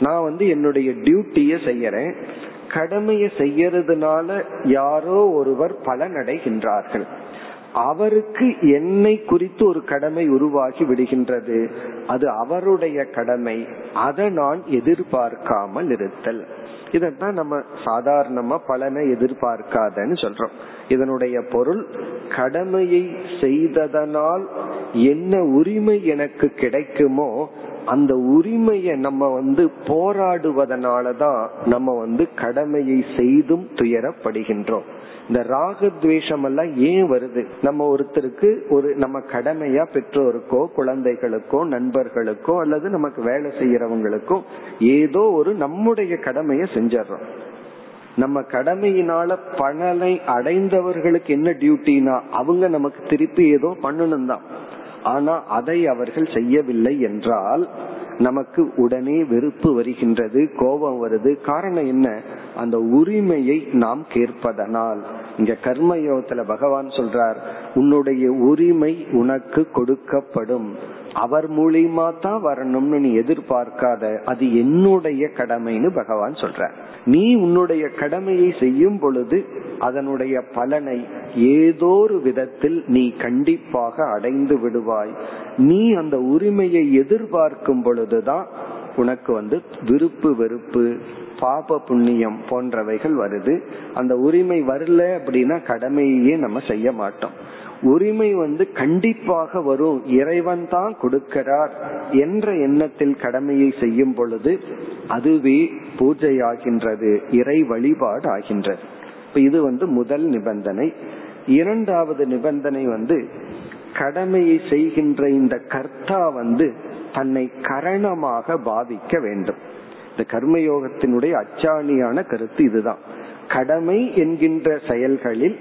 A: நான் வந்து என்னுடைய டியூட்டிய செய்யறேன். கடமையை செய்யறதுனால யாரோ ஒருவர் பலனடைகின்றார்கள். அவருக்கு என்னை குறித்து ஒரு கடமை உருவாகி விடுகின்றது. அது அவருடைய கடமை. அதை நான் எதிர்பார்க்காமல் இருத்தல். இதத்தான் நம்ம சாதாரணமா பலனை எதிர்பார்க்காதன்னு சொல்றோம். இதனுடைய பொருள் கடமையை செய்ததனால் என்ன உரிமை எனக்கு கிடைக்குமோ அந்த உரிமையை நம்ம வந்து போராடுவதனாலதான் நம்ம வந்து கடமையை செய்தும் துயரப்படுகின்றோம். இந்த ராகத்வேஷம் எல்லாம் ஏன் வருது? நம்ம ஒருத்தருக்கு ஒரு நம்ம கடமையா பெற்றோருக்கோ குழந்தைகளுக்கோ நண்பர்களுக்கோ அல்லது நமக்கு வேலை செய்யறவங்களுக்கோ ஏதோ ஒரு நம்முடைய கடமையை செஞ்சிடறோம். நம்ம கடமையினால பணலை அடைந்தவர்களுக்கு என்ன டியூட்டினா அவங்க நமக்கு திருப்பி ஏதோ பண்ணணும் தான் ஆனா அதை அவர்கள் செய்யவில்லை என்றால் நமக்கு உடனே வெறுப்பு வருகின்றது கோபம் வருது. காரணம் என்ன? அந்த உரிமையை நாம் கேட்பதனால். இங்க கர்மயோகத்துல பகவான் சொல்றார் உன்னுடைய உரிமை உனக்கு கொடுக்கப்படும். அவர் மூலியமா தான் வரணும்னு நீ எதிர்பார்க்காத அது என்னுடைய கடமைன்னு பகவான் சொல்ற நீ உன்னுடைய கடமையை செய்யும் பொழுது அதனுடைய பலனை ஏதோ ஒரு விதத்தில் நீ கண்டிப்பாக அடைந்து விடுவாய். நீ அந்த உரிமையை எதிர்பார்க்கும் பொழுதுதான் உனக்கு வந்து விருப்பு வெறுப்பு பாப புண்ணியம் போன்றவைகள் வருது. அந்த உரிமை வரல அப்படின்னா கடமையே நம்ம செய்ய மாட்டோம். உரிமை வந்து கண்டிப்பாக வரும். இறைவன் தான் கொடுக்கிறார் என்ற எண்ணத்தில் கடமையை செய்யும் பொழுது அதுவே பூஜையாகின்றது இறை வழிபாடு ஆகின்றது இப்ப இது வந்து முதல் நிபந்தனை. இரண்டாவது நிபந்தனை வந்து கடமையை செய்கின்ற இந்த கர்த்தா வந்து தன்னை கரணமாக பாவிக்க வேண்டும். இந்த கர்மயோகத்தினுடைய அச்சாணியான கருத்து இதுதான். கடமை என்கின்ற செயல்களில்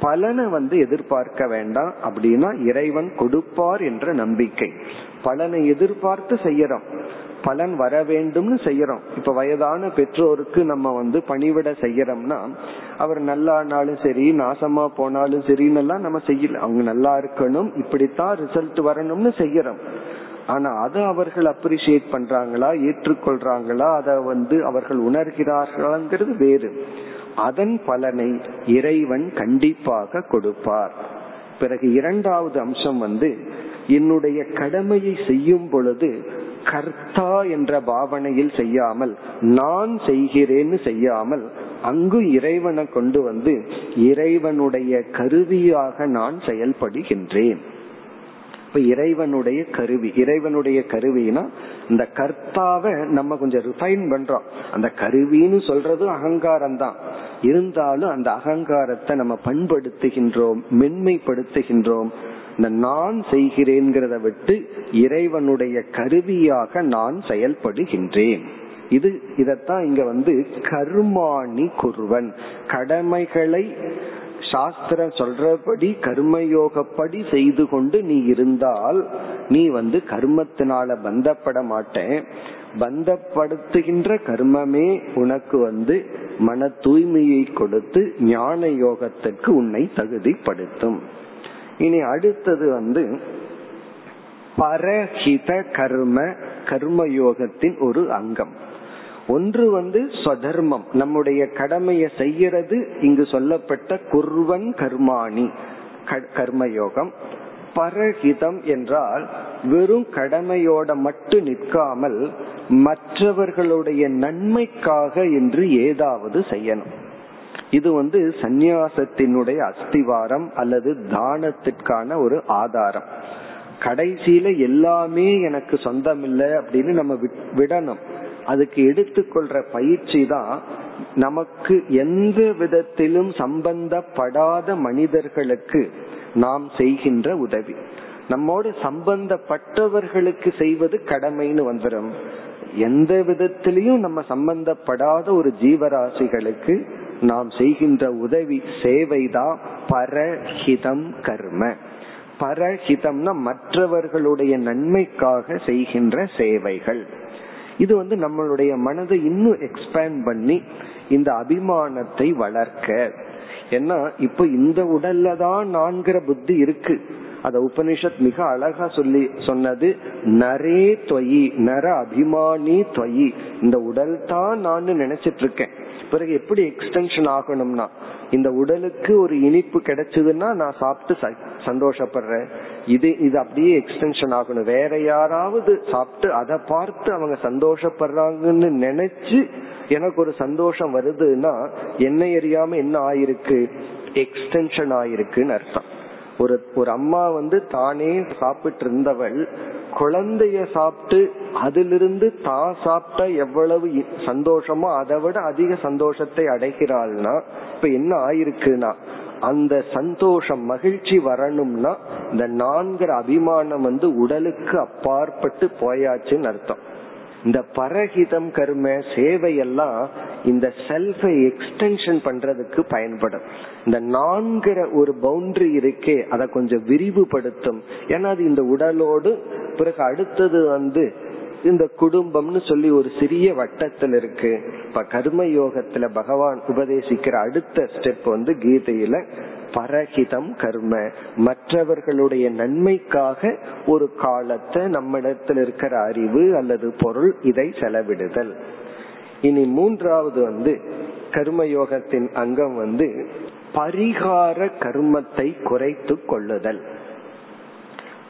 A: பலனை வந்து எதிர்பார்க்க வேண்டாம் அப்படின்னா இறைவன் கொடுப்பார் என்ற நம்பிக்கை. பலனை எதிர்பார்த்து செய்யறோம். பலன் வர வேண்டும்னு செய்யறோம். இப்ப வயதான பெற்றோருக்கு நம்ம வந்து பணிவிட செய்யறோம்னா அவர் நல்லானாலும் சரி நாசமா போனாலும் சரின்னு எல்லாம் நம்ம செய்யல. அவங்க நல்லா இருக்கணும் இப்படித்தான் ரிசல்ட் வரணும்னு செய்யறோம். ஆனா அதை அவர்கள் அப்ரிசியேட் பண்றாங்களா ஏற்றுக்கொள்றாங்களா அதை வந்து அவர்கள் உணர்கிறார்களாங்கிறது வேறு. அதன் பலனை இறைவன் கண்டிப்பாக கொடுப்பார். பிறகு இரண்டாவது அம்சம் வந்து என்னுடைய கடமையை செய்யும் பொழுது கர்த்தா என்ற பாவனையில் செய்யாமல் நான் செய்கிறேன்னு செய்யாமல் அங்கு இறைவனை கொண்டு வந்து இறைவனுடைய கருவியாக நான் செயல்படுகின்றேன். இப்ப இறைவனுடைய கருவி இறைவனுடைய கருவினா இந்த கர்த்தாவை நம்ம கொஞ்சம் ரிஃபைன் பண்றோம். அந்த கருவின்னு சொல்றது அகங்காரம் தான் இருந்தாலும் அந்த அகங்காரத்தை நம்ம பண்படுத்துகின்றோம் மென்மைப்படுத்துகின்றோம். இந்த நான் செய்கிறேங்கிறத விட்டு இறைவனுடைய கருவியாக நான் செயல்படுகின்றேன். இது இதத்தான் இங்க வந்து கர்மாணி குருவன். கடமைகளை சாஸ்திரம் சொல்றபடி கர்மயோகப்படி செய்து கொண்டு நீ இருந்தால் நீ வந்து கர்மத்தினால பந்தப்பட மாட்டேன். பந்தப்படுத்துகின்ற கர்மமே உனக்கு வந்து மன தூய்மையை கொடுத்து ஞான யோகத்திற்கு உன்னை தகுதிப்படுத்தும். இனி அடுத்தது வந்து பரஹித கர்ம கர்மயோகத்தின் ஒரு அங்கம். ஒன்று வந்து ஸ்வதர்மம். நம்முடைய கடமையை செய்யறது இங்கு சொல்லப்பட்ட குர்வன் கர்மாணி கர்மயோகம். பரஹிதம் என்றால் வெறும் கடமையோட மட்டும் நிற்காமல் மற்றவர்களுடைய நன்மைக்காக என்று ஏதாவது செய்யணும். இது வந்து சந்நியாசத்தினுடைய அஸ்திவாரம் அல்லது தானத்திற்கான ஒரு ஆதாரம். கடைசியில எல்லாமே எனக்கு சொந்தம் இல்லை அப்படின்னு நம்ம விடணும். அதுக்கு எடுத்துக்கொள்ற பயிற்சி தான் நமக்கு எந்த விதத்திலும் சம்பந்தப்படாத மனிதர்களுக்கு நாம் செய்கின்ற உதவி. நம்மோடு சம்பந்தப்பட்டவர்களுக்கு செய்வது கடமைன்னு வந்துடும் எந்த விதத்திலையும் நம்ம சம்பந்தப்படாத ஒரு ஜீவராசிகளுக்கு நாம் செய்கின்ற உதவி சேவைதான் பரஹிதம் கர்ம. பரஹிதம்னா மற்றவர்களுடைய நன்மைக்காக செய்கின்ற சேவைகள். இது வந்து நம்மளுடைய மனதை இன்னும் எக்ஸ்பேண்ட் பண்ணி இந்த அபிமானத்தை வளர்க்க. ஏன்னா இப்ப இந்த உடல்ல தான் நான்கிற புத்தி இருக்கு. அத உபனிஷத் மிக அழகா சொல்லி சொன்னது நரே தொயி நர அபிமானி தொயி. இந்த உடல் தான் நான் நினைச்சிட்டு இருக்கேன். பிறகு எப்படி எக்ஸ்டென்ஷன் ஆகணும்னா இந்த உடலுக்கு ஒரு இனிப்பு கிடைச்சதுன்னா நான் சாப்பிட்டு சந்தோஷப்படுறேன். இது இது அப்படியே எக்ஸ்டென்ஷன் ஆகணும். வேற யாராவது சாப்பிட்டு அதை பார்த்து அவங்க சந்தோஷப்படுறாங்கன்னு நினைச்சு எனக்கு ஒரு சந்தோஷம் வருதுன்னா என்ன எரியாம என்ன ஆயிருக்கு? எக்ஸ்டென்ஷன் ஆயிருக்குன்னு அர்த்தம். ஒரு ஒரு அம்மா வந்து தானே சாப்பிட்டு இருந்தவள் குழந்தைய சாப்பிட்டு அதிலிருந்து தான் சாப்பிட்ட எவ்வளவு சந்தோஷமோ அதை விட அதிக சந்தோஷத்தை அடைகிறாள்னா இப்ப என்ன ஆயிருக்குன்னா அந்த சந்தோஷம் மகிழ்ச்சி வரணும்னா இந்த நான்கிற அபிமானம் வந்து உடலுக்கு அப்பாற்பட்டு போயாச்சுன்னு அர்த்தம். இந்த பரஹிதம் கர்ம சேவையெல்லாம் இந்த செல்ஃபை எக்ஸ்டென்ஷன் பண்றதுக்கு பயன்படும். இந்த நான்கிற ஒரு பவுண்டரி இருக்கே அதை கொஞ்சம் விரிவுபடுத்தும். ஏன்னா அது இந்த உடலோடு பிறகு அடுத்தது வந்து இந்த குடும்பம்னு சொல்லி ஒரு சிறிய வட்டத்தில் இருக்கு. இப்ப கர்ம யோகத்துல பகவான் உபதேசிக்கிற அடுத்த ஸ்டெப் வந்து கீதையில பரஹிதம் கர்ம. மற்றவர்களுடைய நன்மைக்காக ஒரு காலத்தை நம்மிடத்தில் இருக்கிற அறிவு அல்லது பொருள் இதை செலவிடுதல். இனி மூன்றாவது வந்து கர்மயோகத்தின் அங்கம் வந்து பரிகார கர்மத்தை குறைத்து கொள்ளுதல்.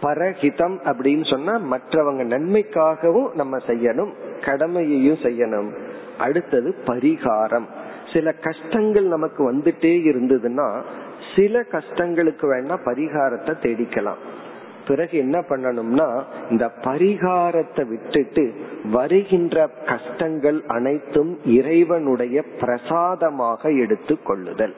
A: பரஹிதம் அப்படின்னு சொன்னா மற்றவங்க நன்மைக்காகவும் நம்ம செய்யணும் கடமையையும் செய்யணும். அடுத்தது பரிகாரம். சில கஷ்டங்கள் நமக்கு வந்துட்டே இருந்ததுன்னா சில கஷ்டங்களுக்கு வேணா பரிகாரத்தை தேடிக்கலாம். பிறகு என்ன பண்ணணும்னா இந்த பரிகாரத்தை விட்டுட்டு வருகின்ற கஷ்டங்கள் அனைத்தும் இறைவனுடைய பிரசாதமாக எடுத்து கொள்ளுதல்.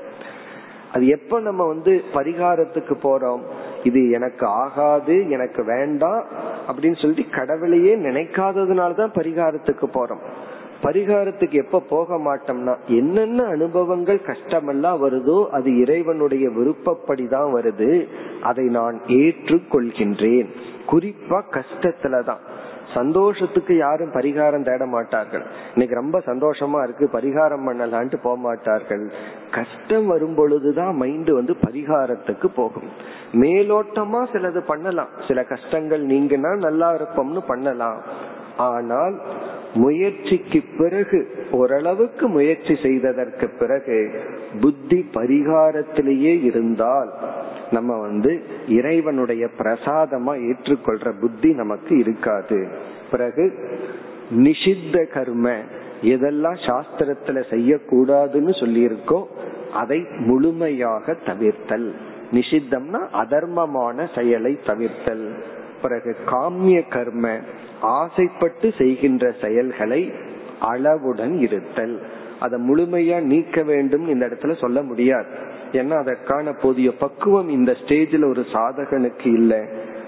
A: அது எப்ப நம்ம வந்து பரிகாரத்துக்கு போறோம்? இது எனக்கு ஆகாது எனக்கு வேண்டாம் அப்படின்னு சொல்லிட்டு கடவுளையே நினைக்காததுனால தான் பரிகாரத்துக்கு போறோம். பரிகாரத்துக்கு எப்ப போக மாட்டோம்னா என்னென்ன அனுபவங்கள் கஷ்டமெல்லாம் வருதோ அது இறைவனுடைய விருப்பப்படிதான் வருது. அதை நான் ஏற்றுக்கொள்கின்றேன். குறிப்பா கஷ்டத்துலதான். சந்தோஷத்துக்கு யாரும் பரிகாரம் தேட மாட்டார்கள். இன்னைக்கு ரொம்ப சந்தோஷமா இருக்கு பரிகாரம் பண்ணலான்ட்டு போக மாட்டார்கள். கஷ்டம் வரும் பொழுதுதான் மைண்ட் வந்து பரிகாரத்துக்கு போகும். மேலோட்டமா சிலது பண்ணலாம். சில கஷ்டங்கள் நீங்கன்னா நல்லா இருப்போம்னு பண்ணலாம். ஆனால் முயற்சிக்கு பிறகு ஓரளவுக்கு முயற்சி செய்ததற்கு பிறகு புத்தி பரிகாரத்திலேயே இருந்தால் நம்ம வந்து இறைவனுடைய பிரசாதமா ஏற்றுக்கொள்ற புத்தி நமக்கு இருக்காது. பிறகு நிஷித்த கர்ம எதெல்லாம் சாஸ்திரத்துல செய்யக்கூடாதுன்னு சொல்லியிருக்கோ அதை முழுமையாக தவிர்த்தல். நிஷித்தம்னா அதர்மமான செயலை தவிர்த்தல். பிறகு காமிய கர்ம ஆசைப்பட்டு செய்கின்ற செயல்களை அளவுடன் இருத்தல். அதை முழுமையா நீக்க வேண்டும் இந்த இடத்துல சொல்ல முடியாது. ஏன்னா அதற்கான போதிய பக்குவம் இந்த ஸ்டேஜில் ஒரு சாதகனுக்கு இல்லை.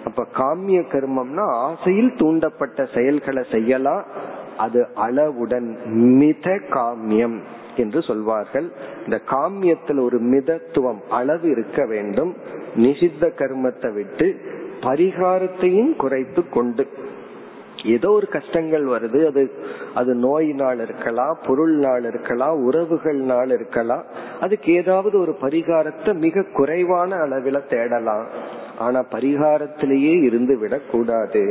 A: அப்ப காமிய கர்மம்னா ஆசையில் தூண்டப்பட்ட செயல்களை செய்யலாம் அது அளவுடன் மித காமியம் என்று சொல்வார்கள். இந்த காமியத்தில் ஒரு மிதத்துவம் அளவு இருக்க வேண்டும். நிஷித்த கர்மத்தை விட்டு பரிகாரத்தையும் குறைத்து கொண்டு. ஏதோ ஒரு கஷ்டங்கள் வருது அது அது நோயினால் இருக்கலாம் பொருள்னால் இருக்கலாம் உறவுகள்னால் இருக்கலாம் அதுக்கு ஏதாவது ஒரு பரிகாரத்தை மிக குறைவான அளவில் தேடலாம். ஆனா பரிகாரத்திலேயே இருந்து விடக்கூடாது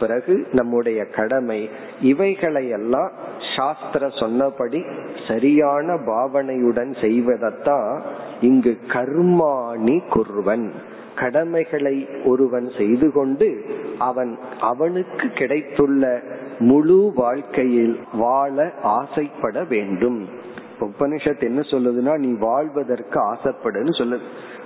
A: பிறகு நம்முடைய கடமை இவைகளை எல்லாம் சாஸ்திர சொன்னபடி சரியான பாவனையுடன் செய்வதத்தான் இங்கு கர்மாணி குர்வன் கடமைகளை ஒருவன் செய்து கொண்டு அவன் அவனுக்கு கிடைத்துள்ள முழு வாழ்க்கையில் வாழ ஆசைப்பட வேண்டும். உபனிஷத் என்ன சொல்லுதுன்னா நீ வாழ்வதற்கு ஆசைப்படுன்னு சொல்லுது.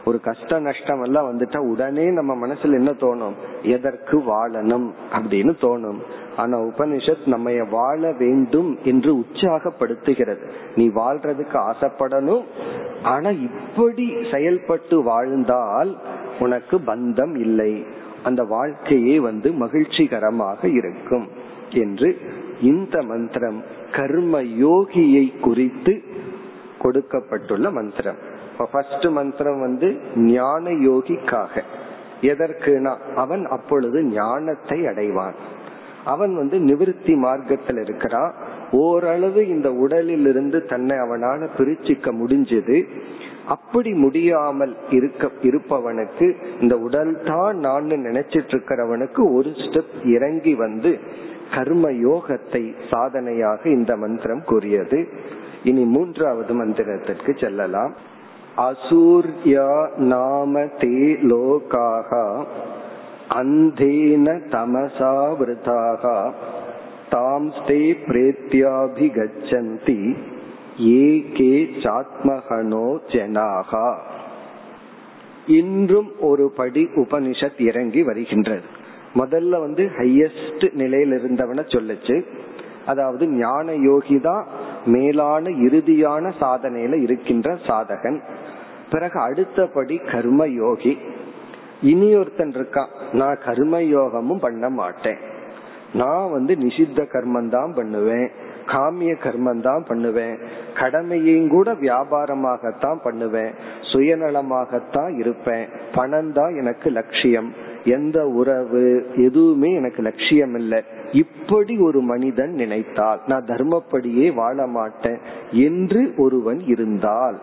A: ஒரு கஷ்ட நஷ்டம் எல்லாம் வந்துட்டா உடனே நம்ம மனசுல என்ன தோணும்? எதற்கு வாழணும் அப்படின்னு தோணும். ஆனா உபனிஷத் நம்ம வாழ வேண்டும் என்று உற்சாகப்படுத்துகிறது. நீ வாழ்றதுக்கு ஆசைப்படணும். ஆனா இப்படி செயல்பட்டு வாழ்ந்தால் உனக்கு பந்தம் இல்லை. அந்த வாழ்க்கையே வந்து மகிழ்ச்சிகரமாக இருக்கும் என்று இந்த மந்திரம் கர்ம யோகியை குறித்து கொடுக்கப்பட்டுள்ள மந்திரம். ஃபர்ஸ்ட் மந்திரம் வந்து ஞான யோகிக்காக. எதற்குனா அவன் அப்பொழுது ஞானத்தை அடைவான். அவன் வந்து நிவிருத்தி மார்க்கத்தில் இருக்கிறான். ஓரளவு இந்த உடலில் இருந்து தன்னை அவனால பிரிச்சுக்க முடிஞ்சது. அப்படி முடியாமல் இருக்க இருப்பவனுக்கு இந்த உடல் தான் நான் நினைச்சிட்டு இருக்கிறவனுக்கு ஒரு ஸ்டெப் இறங்கி வந்து கர்ம யோகத்தை சாதனையாக இந்த மந்திரம் கூறியது. இனி மூன்றாவது மந்திரத்திற்கு செல்லலாம். அசூர்யா நாம தே லோகாக. அந்தேன தமசாவிருதாக தாம்ஸ்தே பிரேத்யாபிகச்சந்தி ஏகே சாத்மகனோ ஜனாகா. இன்றும் ஒரு படி உபனிஷத் இறங்கி வருகின்றது. முதல்ல வந்து ஹையஸ்ட் நிலையில் இருந்தவன சொல்லுச்சு. அதாவது ஞான யோகி தான் மேலான இறுதியான சாதனையில இருக்கின்ற சாதகன். பிறகு அடுத்தபடி கர்ம யோகி. இனி ஒருத்தன் இருக்கான் நான் கர்ம யோகமும் பண்ண மாட்டேன். நான் வந்து நிஷித்த கர்மம் தான் பண்ணுவேன். காமிய கர்மம் தான் பண்ணுவேன். கடமையையும் கூட வியாபாரமாகத்தான் பண்ணுவேன். சுயநலமாகத்தான் இருப்பேன். பணம் தான் எனக்கு லட்சியம். எந்த உறவு எதுவுமே எனக்கு லட்சியம் இல்லை இப்படி ஒரு மனிதன் நினைத்தால் நான் தர்மப்படியே வாழ மாட்டேன் என்று ஒருவன் இருந்தால்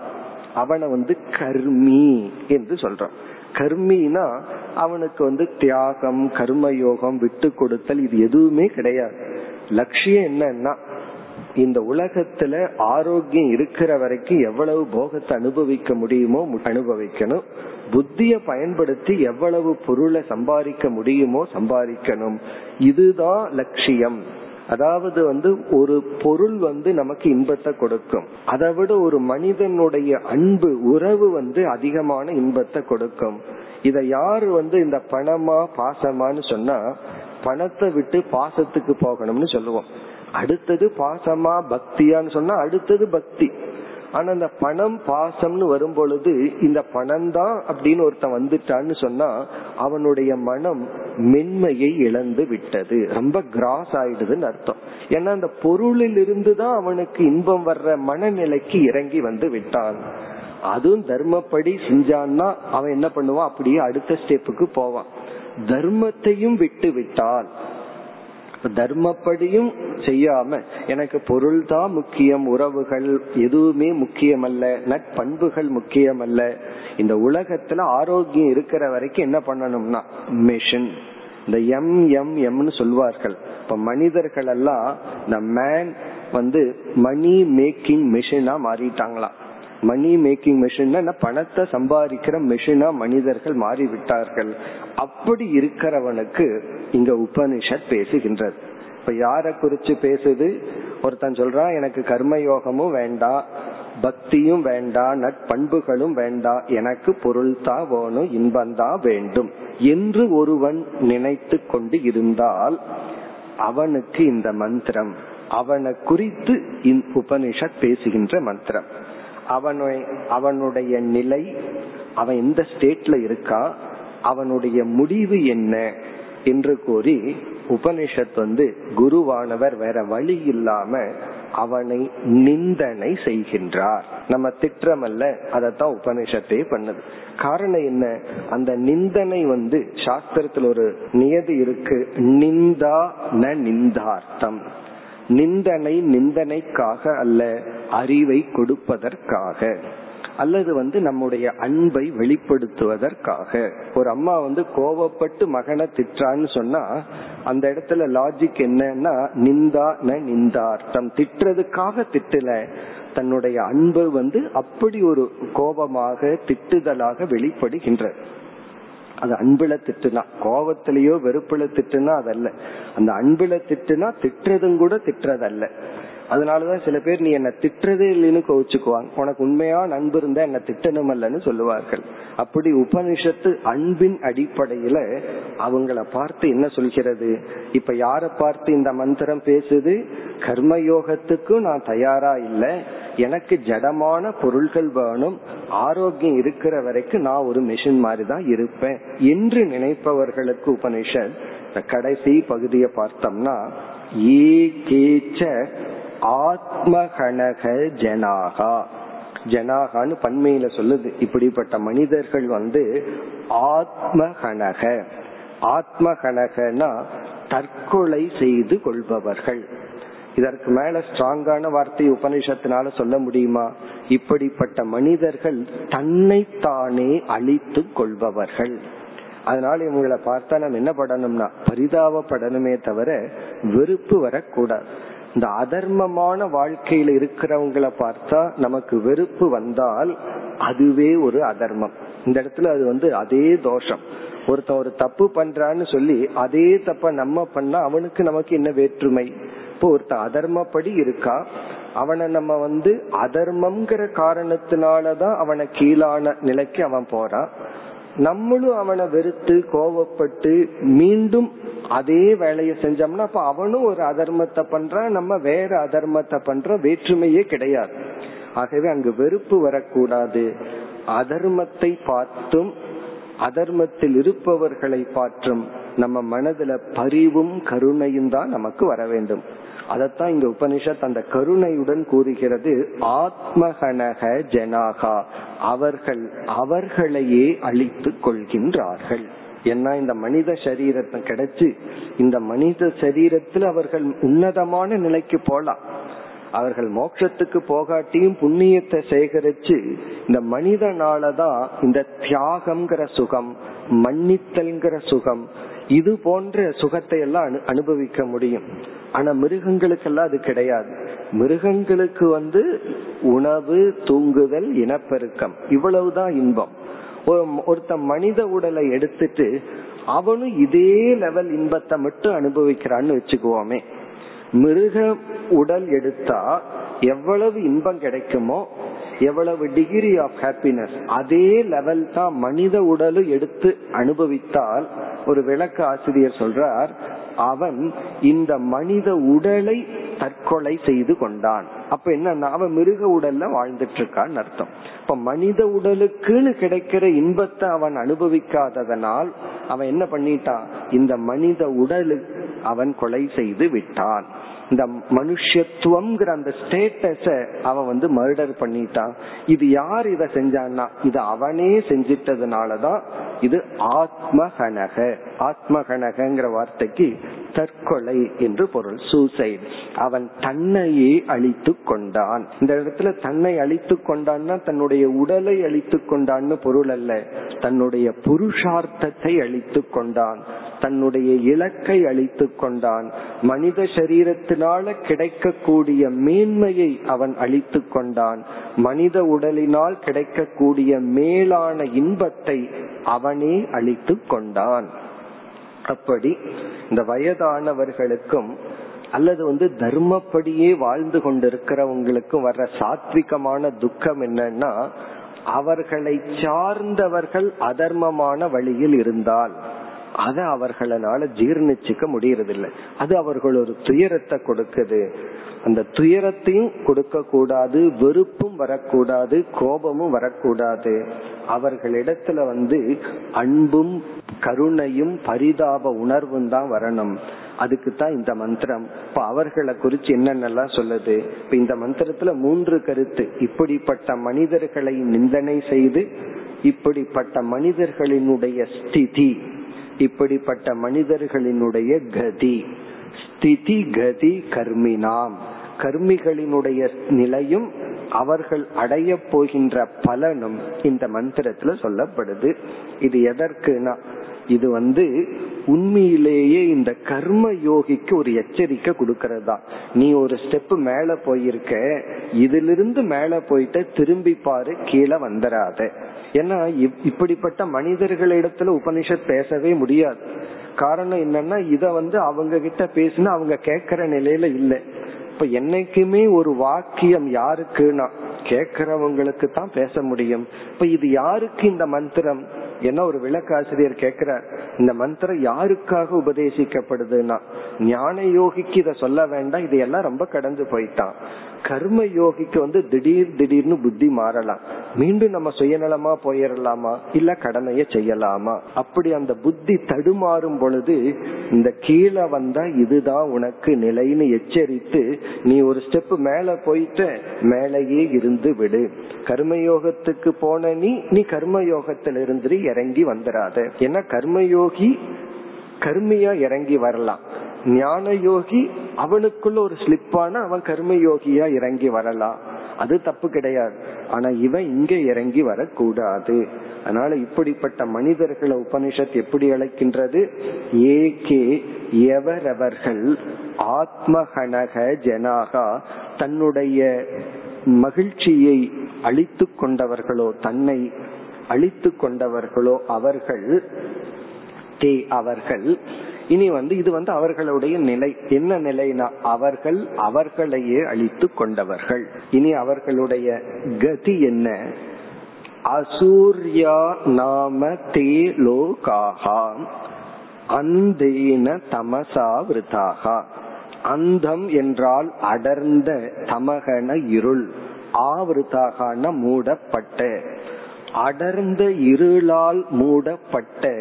A: அவனை வந்து கர்மி என்று சொல்றான் கர்மினா அவனுக்கு வந்து தியாகம் கர்மயோகம் விட்டு கொடுத்தல் இது எதுவுமே கிடையாது. லட்சியம் என்னன்னா இந்த உலகத்துல ஆரோக்கியம் இருக்கிற வரைக்கும் எவ்வளவு போகத்தை அனுபவிக்க முடியுமோ அனுபவிக்கணும். புத்திய பயன்படுத்தி எவ்வளவு பொருளை சம்பாதிக்க முடியுமோ சம்பாதிக்கணும். இதுதான் லட்சியம். அதாவது வந்து ஒரு பொருள் வந்து நமக்கு இன்பத்தை கொடுக்கும். அதை விட ஒரு மனிதனுடைய அன்பு உறவு வந்து அதிகமான இன்பத்தை கொடுக்கும். இத யாரு வந்து இந்த பணமா பாசமான்னு சொன்னா பணத்தை விட்டு பாசத்துக்கு போகணும்னு சொல்லுவோம். அடுத்தது பாசமா பக்தியான்னு சொன்னா அடுத்தது பக்தி. ஆனா அந்த பணம் பாசம்னு வரும் பொழுது இந்த பணம் தான் அப்படின்னு ஒருத்தன் வந்துட்டான்னு சொன்னா அவனுடைய மனம் மென்மையை இழந்து விட்டது. ரொம்ப கிராஸ் ஆயிடுதுன்னு அர்த்தம். ஏன்னா அந்த பொருளில் இருந்து தான் அவனுக்கு இன்பம் வர்ற மனநிலைக்கு இறங்கி வந்து விட்டான். அதுவும் தர்மப்படி செஞ்சான்னா அவன் என்ன பண்ணுவான்? அப்படியே அடுத்த ஸ்டெப்புக்கு போவான். தர்மத்தையும் விட்டு விட்டால் தர்மப்படியும் செய்யாம எனக்கு பொருள் தான் முக்கியம் உறவுகள் எதுவுமே முக்கியம் அல்ல நட்பண்புகள் முக்கியம் அல்ல இந்த உலகத்துல ஆரோக்கியம் இருக்கிற வரைக்கும் என்ன பண்ணணும்னா மிஷின் இந்த எம் எம் எம்னு சொல்வார்கள். இப்ப மனிதர்கள் எல்லாம் இந்த மேன் வந்து மணி மேக்கிங் மிஷினா மாறிட்டாங்களாம். மணி மேக்கிங் மிஷின் பணத்தை சம்பாதிக்கிற மிஷினா மனிதர்கள் மாறிவிட்டார்கள். அப்படி இருக்கிறவனுக்கு இங்க உபனிஷத் பேசுகின்றது. இப்ப யார குறிச்சு பேசுது? ஒருத்தன் சொல்றான் எனக்கு கர்மயோகமும் வேண்டாம் பக்தியும் வேண்டாம் நட்பண்புகளும் வேண்டாம் எனக்கு பொருள் தான் வேணும் இன்பந்தான் வேண்டும் என்று ஒருவன் நினைத்து கொண்டு இருந்தால் அவனுக்கு இந்த மந்திரம் அவனை குறித்து உபனிஷத் பேசுகின்ற மந்திரம். அவனை அவனுடைய நிலை அவன் எந்த ஸ்டேட்ல இருக்கா அவனுடைய முடிவு என்ன என்று கூறி உபனிஷத் வந்து குருவானவர் வேற வழி இல்லாம அவனை நிந்தனை செய்கின்றார். நம்ம திட்டமல்ல அதத்தான் உபனிஷத்தே பண்ணுது. காரணம் என்ன? அந்த நிந்தனை வந்து சாஸ்திரத்தில் ஒரு நியதி இருக்கு நிந்தா ந நிந்தார்த்தம். நிந்தனை நிந்தனைக்காக அல்ல அறிவை கொடுப்பதற்காக. அல்லது வந்து நம்முடைய அன்பை வெளிப்படுத்துவதற்காக. ஒரு அம்மா வந்து கோவப்பட்டு மகனை திட்டான்னு சொன்னா அந்த இடத்துல லாஜிக் என்னன்னா நிந்தா ந நிந்தார்த்தம். திட்டுறதுக்காக திட்டல. தன்னுடைய அன்பு வந்து அப்படி ஒரு கோபமாக திட்டுதலாக வெளிப்படுகின்ற அது அன்புல திட்டுனா கோபத்திலேயோ வெறுப்புல திட்டுனா அதல்ல. அந்த அன்புல திட்டுனா திட்டுறதும் கூட திட்டுறதல்ல. அதனாலதான் சில பேர் நீ என்ன திட்டுறதே இல்லைன்னு கோவிச்சுக்குவாங்க. உனக்கு உண்மையா அன்பு இருந்தா என்ன திட்டணும் அல்லன்னு சொல்லுவார்கள். அப்படி உபனிஷத்து அன்பின் அடிப்படையில அவங்கள பார்த்து என்ன சொல்கிறது? இப்ப யார பார்த்து இந்த மந்திரம் பேசுது? கர்மயோகத்துக்கும் நான் தயாரா இல்லை. எனக்கு ஜடமான பொருள்கள் வேணும். ஆரோக்கியம் இருக்கிற வரைக்கும் நான் ஒரு மிஷின் மாதிரி தான் இருப்பேன் என்று நினைப்பவர்களுக்கு உபனிஷத் கடைசி பகுதியை பார்த்தோம்னா ஏ கேச்ச ஆத்மகணக ஜனாகா. ஜனாகான்னு பன்மையில சொல்லுது. இப்படிப்பட்ட மனிதர்கள் வந்து ஆத்மகணக ஆத்மகணகனா தற்கொலை செய்து கொள்பவர்கள். இதற்கு மேல ஸ்ட்ராங்கான வார்த்தை உபனிஷத்தினால சொல்ல முடியுமா? இப்படிப்பட்ட மனிதர்கள் தன்னைத்தானே அழித்து கொள்பவர்கள். அதனால இவங்களை பார்த்தா நம்ம என்ன படணும்னா பரிதாபப்படணுமே தவிர வெறுப்பு வரக்கூடாது. இந்த அதர்மமான வாழ்க்கையில இருக்கிறவங்களை பார்த்தா நமக்கு வெறுப்பு வந்தால் அதுவே ஒரு அதர்மம். இந்த இடத்துல அது வந்து அதே தோஷம். ஒருத்தன் ஒரு தப்பு பண்றான்னு சொல்லி அதே தப்ப நம்ம பண்ணா அவனுக்கு நமக்கு என்ன வேற்றுமை? இப்போ ஒருத்தன் அதர்மப்படி இருக்கா? அவனை நம்ம வந்து அதர்மம்ங்கிற காரணத்தினாலதான் அவனை கீழான நிலைக்கு அவன் போறான். நம்மளும் அவனை வெறுத்து கோவப்பட்டு மீண்டும் அதே வேலையை செஞ்சோம்னா அப்ப அவனும் ஒரு அதர்மத்தை பண்றான் நம்ம வேற அதர்மத்தை பண்றோம் வேற்றுமையே கிடையாது. ஆகவே அங்கு வெறுப்பு வரக்கூடாது. அதர்மத்தை பார்த்தும் அதர்மத்தில் இருப்பவர்களை பார்த்தும் நம்ம மனதுல பரிவும் கருணையும் தான் நமக்கு வர வேண்டும். அதத்தான் இங்க உபனிஷத் அந்த கருணையுடன் கூறுகிறது ஆத்மகனக ஜனாகா அவர்கள் அவர்களையே அழித்து கொள்கின்றார்கள். ஏன்னா இந்த மனித சரீரத்தை கிடைச்சு இந்த மனித சரீரத்தில் அவர்கள் உன்னதமான நிலைக்கு போலாம். அவர்கள் மோட்சத்துக்கு போகாட்டியும் புண்ணியத்தை சேகரிச்சு இந்த மனிதனாலதான் இந்த தியாகம்ங்கிற சுகம் மன்னித்தல்ங்கிற சுகம் இது போன்ற சுகத்தை எல்லாம் அனுபவிக்க முடியும். ஆனா மிருகங்களுக்கெல்லாம் அது கிடையாது. மிருகங்களுக்கு வந்து உணவு தூங்குதல் இனப்பெருக்கம். இவ்வளவுதான் இன்பம். ஒருத்த மனித உடலை எடுத்துட்டு அவனும் இதே லெவல் இன்பத்தை மட்டும் அனுபவிக்கிறான்னு வச்சுக்குவோமே. மிருக உடல் எடுத்தா எவ்வளவு இன்பம் கிடைக்குமோ எவ்வளவு டிகிரி ஆஃப் ஹாப்பினஸ் அதே லெவல் தான் மனித உடலும் எடுத்து அனுபவித்தால் ஒரு விளக்க ஆசிரியர் சொல்றார் அவன் இந்த மனித உடலை தற்கொலை செய்து கொண்டான். அப்ப என்னன்னா அவன் மிருக உடல்ல வாழ்ந்துட்டு இருக்கான்னு அர்த்தம். இப்ப மனித உடலுக்குன்னு கிடைக்கிற இன்பத்தை அவன் அனுபவிக்காததனால் அவன் என்ன பண்ணிட்டான் இந்த மனித உடலுக்கு அவன் கொலை செய்து விட்டான். இந்த மனுஷத்துவம்ங்கிற அந்த ஸ்டேட்டஸ அவன் வந்து மர்டர் பண்ணிட்டான் இது யார் இத செஞ்சான்னா இது அவனே செஞ்சிட்டதுனாலதான் இது ஆத்மகனக. ஆத்மகனகங்கிற வார்த்தைக்கு தற்கொலை என்று பொருள். சூசைட் அவன் தன்னையே அழித்து கொண்டான். இந்த இடத்துல தன்னை அழித்து கொண்டான்னா தன்னுடைய உடலை அழித்து கொண்டான்னு பொருள் அல்ல. தன்னுடைய புருஷார்த்தத்தை அழித்து கொண்டான். தன்னுடைய இலக்கை அழித்து கொண்டான். மனித சரீரத்தினால கிடைக்கக்கூடிய மேன்மையை அவன் அழித்து கொண்டான். மனித உடலினால் கிடைக்கக்கூடிய மேலான இன்பத்தை அவனே அழித்து கொண்டான். அப்படி இந்த வயதானவர்களுக்கும் அல்லது வந்து தர்மப்படியே வாழ்ந்து கொண்டிருக்கிறவங்களுக்கு வர்ற சாத்விகமான துக்கம் என்னன்னா அவர்களை சார்ந்தவர்கள் அதர்மமான வழியில் இருந்தால் அதை அவர்களால ஜீர்ணிச்சுக்க முடியறதில்லை. அது அவர்கள் ஒரு துயரத்தை கொடுக்குது. அந்த துயரத்தையும் கொடுக்க கூடாது வெறுப்பும் வரக்கூடாது கோபமும் வரக்கூடாது. அவர்களிடத்துல வந்து அன்பும் கருணையும் பரிதாப உணர்வும் தான் வரணும். அதுக்கு தான் இந்த மந்திரம். இப்ப அவர்களை குறிச்சு என்னென்னலாம் சொல்லுது? இப்ப இந்த மந்திரத்துல மூன்று கருத்து. இப்படிப்பட்ட மனிதர்களை நிந்தனை செய்து இப்படிப்பட்ட மனிதர்களினுடைய ஸ்திதி இப்படிப்பட்ட மனிதர்களினுடைய கதி. ஸ்திதி கதி கர்மினாம் கர்மிகளினுடைய நிலையும் அவர்கள் அடைய போகின்ற பலனும் இந்த மந்திரத்துல சொல்லப்படுது. இது எதற்குனா இது வந்து உண்மையிலேயே இந்த கர்ம யோகிக்கு ஒரு எச்சரிக்கை கொடுக்கறதா. நீ ஒரு ஸ்டெப் மேல போயிருக்க இதிலிருந்து மேல போயிட்ட திரும்பி பாரு கீழே வந்துடாத ஏன்னா இப்படிப்பட்ட மனிதர்களிடத்துல உபனிஷத் பேசவே முடியாது. காரணம் என்னன்னா இத வந்து அவங்க கிட்ட பேசினா அவங்க கேக்குற நிலையில இல்லை. இப்ப என்னைக்குமே ஒரு வாக்கியம் யாருக்குன்னா கேக்குறவங்களுக்கு தான் பேச முடியும். இப்ப இது யாருக்கு இந்த மந்திரம்? என்ன ஒரு விளக்காசிரியர் கேக்குறார் இந்த மந்திரம் யாருக்காக உபதேசிக்கப்படுதுன்னா ஞான யோகிக்கு இத சொல்ல வேண்டாம் இதையெல்லாம் ரொம்ப கடந்து போயிட்டான். கர்ம யோகிக்கு வந்து திடீர் திடீர்னு புத்தி மாறலாம். மீண்டும் நம்ம சுயநலமா போயிடலாமா இல்ல கடமைய செய்யலாமா? அப்படி அந்த புத்தி தடுமாறும் பொழுது இந்த கீழே வந்தா இதுதான் உனக்கு நிலைன்னு எச்சரித்து நீ ஒரு ஸ்டெப் மேல போயிட்ட மேலேயே இருந்து விடு. கர்மயோகத்துக்கு போன நீ நீ கர்மயோகத்தில் இருந்து இறங்கி வந்துடாத ஏன்னா கர்மயோகி கர்மியா இறங்கி வரலாம். ஞான யோகி அவனுக்குள்ள ஒரு ஸ்லிப்பான அவன் கர்ம யோகியா இறங்கி வரலாம். அது தப்பு கிடையாது. ஆனா இவன் இங்க இறங்கி வரக்கூடாது. அதனால இப்படிப்பட்ட மனிதர்களை உபனிஷத் எப்படி அழைக்கின்றது? ஏகே எவரவர்கள் ஆத்மகனக ஜனாகா தன்னுடைய மகிழ்ச்சியை அழித்து கொண்டவர்களோ தன்னை அழித்து கொண்டவர்களோ அவர்கள் தே அவர்கள் இனி வந்து இது வந்து அவர்களுடைய நிலை. என்ன நிலைனா அவர்கள் அவர்களையே அழித்து கொண்டவர்கள். இனி அவர்களுடைய கதி என்ன? அசூர்யா நாம தே லோகாகா அந்தேன தமசா விருதாகா. அந்தம் என்றால் அடர்ந்த தமகன இருள். ஆவிருத்தாகான மூடப்பட்ட. அடர்ந்த இருளால் மூடப்பட்ட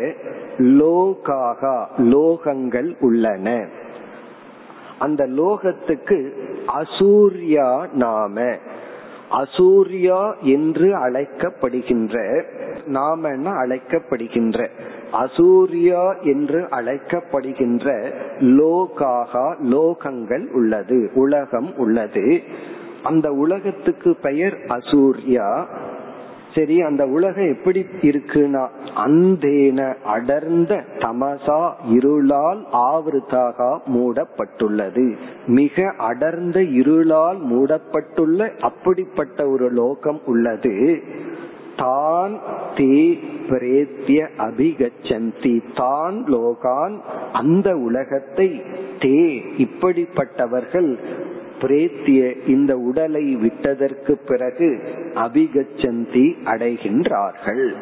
A: லோகாகா லோகங்கள் உள்ளன. அந்த லோகத்துக்கு அசூர்யா நாம அசூர்யா என்று அழைக்கப்படுகின்ற நாம அழைக்கப்படுகின்ற அசூர்யா என்று அழைக்கப்படுகின்ற லோகாகா லோகங்கள் உள்ளது உலகம் உள்ளது. அந்த உலகத்துக்கு பெயர் அசூர்யா. சரி அந்த உலகம் எப்படி இருக்குன்னா அந்தேன அடர்ந்த தமசா இருளால் ஆவருத்தாக மூடப்பட்டுள்ளது. மிக அடர்ந்த இருளால் மூடப்பட்டுள்ள அப்படிப்பட்ட ஒரு லோகம் உள்ளது. தான் தே பிரேத்திய அபிகச்சந்தி. தான் லோகான் அந்த உலகத்தை தே இப்படிப்பட்டவர்கள் பிரேத்திய இந்த உடலை விட்டதற்கு பிறகு அபிகச்சந்தி அடைகின்றார்கள்.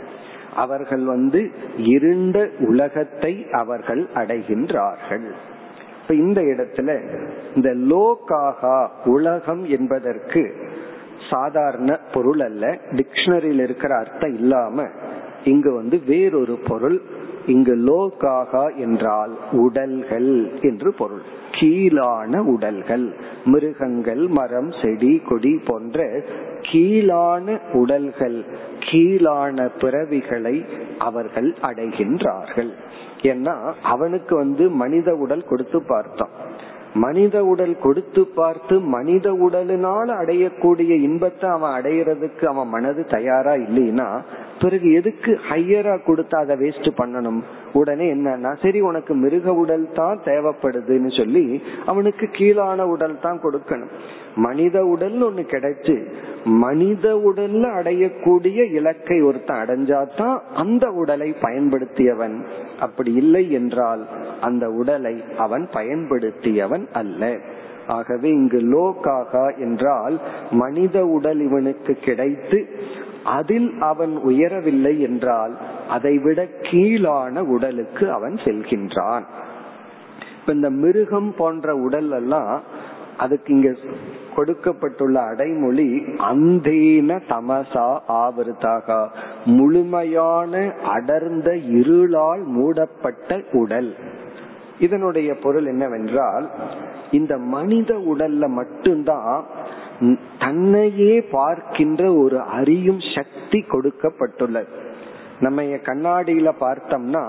A: அவர்கள் வந்து இருண்ட உலகத்தை அவர்கள் அடைகின்றார்கள். இப்ப இந்த இடத்துல இந்த லோகாகா உலகம் என்பதற்கு சாதாரண பொருள் அல்ல. டிக்ஷனரியில் இருக்கிற அர்த்தம் இல்லாம இங்கு வந்து வேறொரு பொருள் இங்கு லோகாகா என்றால் உடல்கள் என்று பொருள். கீழான உடல்கள் மிருகங்கள் மரம் செடி கொடி போன்ற கீழான உடல்கள் கீழான பிறவிகளை அவர்கள் அடைகின்றார்கள். ஏன்னா அவனுக்கு வந்து மனித உடல் கொடுத்து பார்த்தான் மனித உடல் கொடுத்து பார்த்து மனித உடலினால் அடையக்கூடிய இன்பத்தை அவன் அடையிறதுக்கு அவன் மனது தயாரா இல்லைன்னா பிறகு எதுக்கு ஹையரா கொடுத்தா அதை வேஸ்ட் பண்ணணும்? உடனே என்னன்னா சரி உனக்கு மிருக உடல் தான் தேவைப்படுதுன்னு சொல்லி அவனுக்கு கீழான உடல் தான் கொடுக்கணும். மனித உடல் ஒண்ணு கிடைச்சு மனித உடல்ல அடையக்கூடிய இலக்கை ஒருத்தன் அடைஞ்சாதான் அந்த உடலை பயன்படுத்தியவன். அப்படி இல்லை என்றால் அந்த உடலை அவன் பயன்படுத்தியவன் அல்ல. ஆகவே இங்கு லோகாகா என்றால் மனித உடல் இவனுக்கு கிடைத்து அதில் அவன் உயரவில்லை என்றால் அதைவிட கீழான உடலுக்கு அவன் செல்கின்றான். இப்ப இந்த மிருகம் போன்ற உடல் எல்லாம் அதுக்கு இங்க கொடுக்கப்பட்டுள்ள அடைமொழி அந்தீன தமசா ஆவருத்தாக. முழுமையான அடர்ந்த இருளால் மூடப்பட்ட உடல். இதனுடைய பொருள் என்னவென்றால் இந்த மனித உடல்ல மட்டும்தான் தன்னையே பார்க்கின்ற ஒரு அறியும் சக்தி கொடுக்கப்பட்டுள்ளது. நம்ம கண்ணாடியில பார்த்தோம்னா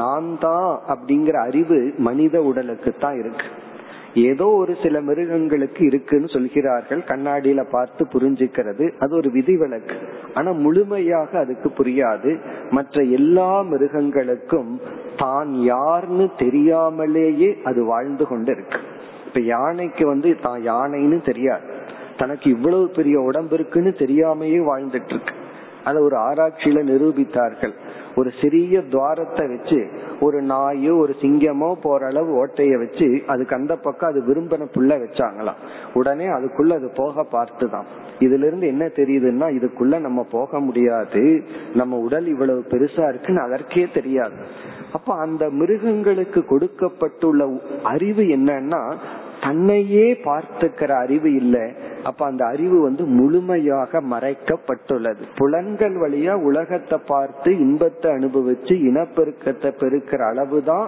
A: நான் தான் அப்படிங்கிற அறிவு மனித உடலுக்கு தான் இருக்கு. ஏதோ ஒரு சில மிருகங்களுக்கு இருக்குன்னு சொல்கிறார்கள் கண்ணாடியில பார்த்து புரிஞ்சுக்கிறது அது ஒரு விதிவிலக்கு. ஆனா முழுமையாக அதுக்கு புரியாது. மற்ற எல்லா மிருகங்களுக்கும் தான் யார்னு தெரியாமலேயே அது வாழ்ந்து கொண்டு இருக்கு இப்ப யானைக்கு வந்து தான் யானைன்னு தெரியாது. தனக்கு இவ்வளவு பெரிய உடம்பு இருக்குன்னு தெரியாமையே வாழ்ந்துட்டு இருக்கு அத ஒரு ஆராய்ச்சியில நிரூபித்தார்கள். ஒரு சிறிய துவாரத்தை வச்சு ஒரு நாயோ ஒரு சிங்கமோ போற அளவு ஓட்டைய வச்சு அதுக்கு அந்த பக்கம் அது விரும்பின புள்ள வச்சாங்களாம். உடனே அதுக்குள்ள அது போக பார்த்துதான். இதுல இருந்து என்ன தெரியுதுன்னா இதுக்குள்ள நம்ம போக முடியாது. நம்ம உடல் இவ்வளவு பெருசா இருக்குன்னு அதற்கே தெரியாது. அப்ப அந்த மிருகங்களுக்கு கொடுக்கப்பட்டுள்ள அறிவு என்னன்னா தன்னையே பார்த்துக்கிற அறிவு இல்லை. அப்ப அந்த அறிவு வந்து முழுமையாக மறைக்கப்பட்டுள்ளது. புலன்கள் வழியா உலகத்தை பார்த்து இன்பத்தை அனுபவிச்சு இனப்பெருக்கத்தை பெருக்கிற அளவுதான்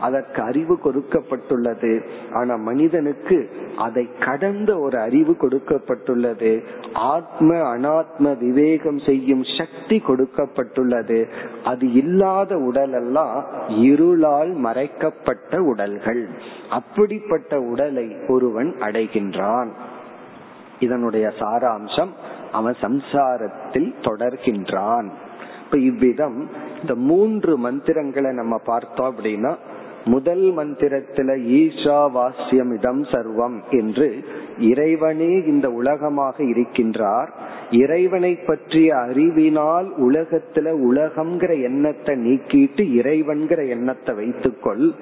A: அதற்கு அறிவு கொடுக்கப்பட்டுள்ளது. ஆனா மனிதனுக்கு அதை கடந்த ஒரு அறிவு கொடுக்கப்பட்டுள்ளது. ஆத்ம அனாத்ம விவேகம் செய்யும் சக்தி கொடுக்கப்பட்டுள்ளது. அது இல்லாத உடல் எல்லாம் இருளால் மறைக்கப்பட்ட உடல்கள். அப்படிப்பட்ட உடல் ஒருவன் அடைகின்றான். இதனுடைய சாராம்சம் அவன் சம்சாரத்தில் தொடர்கின்றான். இப்ப இவ்விதம் இந்த மூன்று மந்திரங்களை நம்ம பார்த்தோம் அப்படின்னா முதல் மந்திரத்துல ஈஷா வாசியம் இதம் சர்வம் என்று இறைவனே இந்த உலகமாக இருக்கின்றார். இறைவனை பற்றிய அறிவினால் உலகத்துல உலகம்ங்கிற எண்ணத்தை நீக்கிட்டு இறைவன்கிற எண்ணத்தை வைத்துக்கொள்.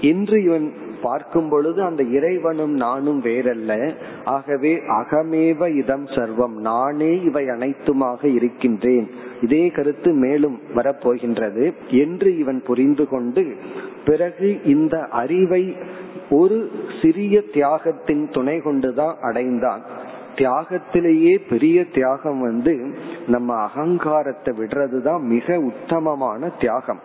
A: என்று இவன் பார்க்கும் பொழுது அந்த இறைவனும் நானும் வேறல்ல. ஆகவே அகமேவ இதம் சர்வம். நானே இவை அனைத்துமாக இருக்கின்றேன். இதே கருத்து மேலும் வரப்போகின்றது. என்று இவன் புரிந்து கொண்டு பிறகு இந்த அறிவை ஒரு சிறிய தியாகத்தின் துணை கொண்டுதான் அடைந்தான். தியாகத்திலேயே பெரிய தியாகம் வந்து நம்ம அகங்காரத்தை விடுறதுதான் மிக உத்தமமான தியாகம்.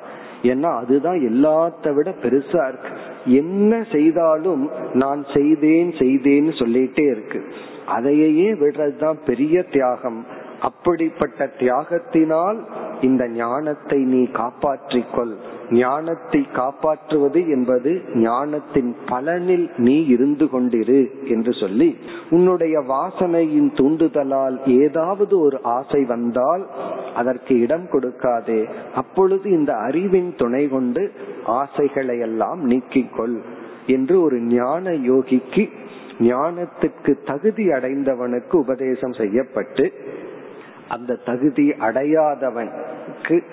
A: ஏன்னா அதுதான் எல்லாத்த விட பெருசா இருக்கு. என்ன செய்தாலும் நான் செய்தேன் செய்தேன்னு சொல்லிட்டே இருக்கு. அதையே விடுறதுதான் பெரிய தியாகம். அப்படிப்பட்ட தியாகத்தினால் இந்த ஞானத்தை நீ காப்பாற்றிக்கொள். ஞானத்தை காப்பாற்றுவது என்பது ஞானத்தின் பலனில் நீ இருந்து கொண்டிரு என்று சொல்லி உன்னுடைய வாசனையின் தூண்டுதலால் ஏதாவது ஒரு ஆசை வந்தால் அதற்கு இடம் கொடுக்காதே. அப்பொழுது இந்த அறிவின் துணை கொண்டு ஆசைகளை எல்லாம் நீக்கிக்கொள் என்று ஒரு ஞான யோகிக்கு ஞானத்துக்கு தகுதி அடைந்தவனுக்கு உபதேசம் செய்யப்பட்டு அந்த தகுதி அடையாதவனுக்கு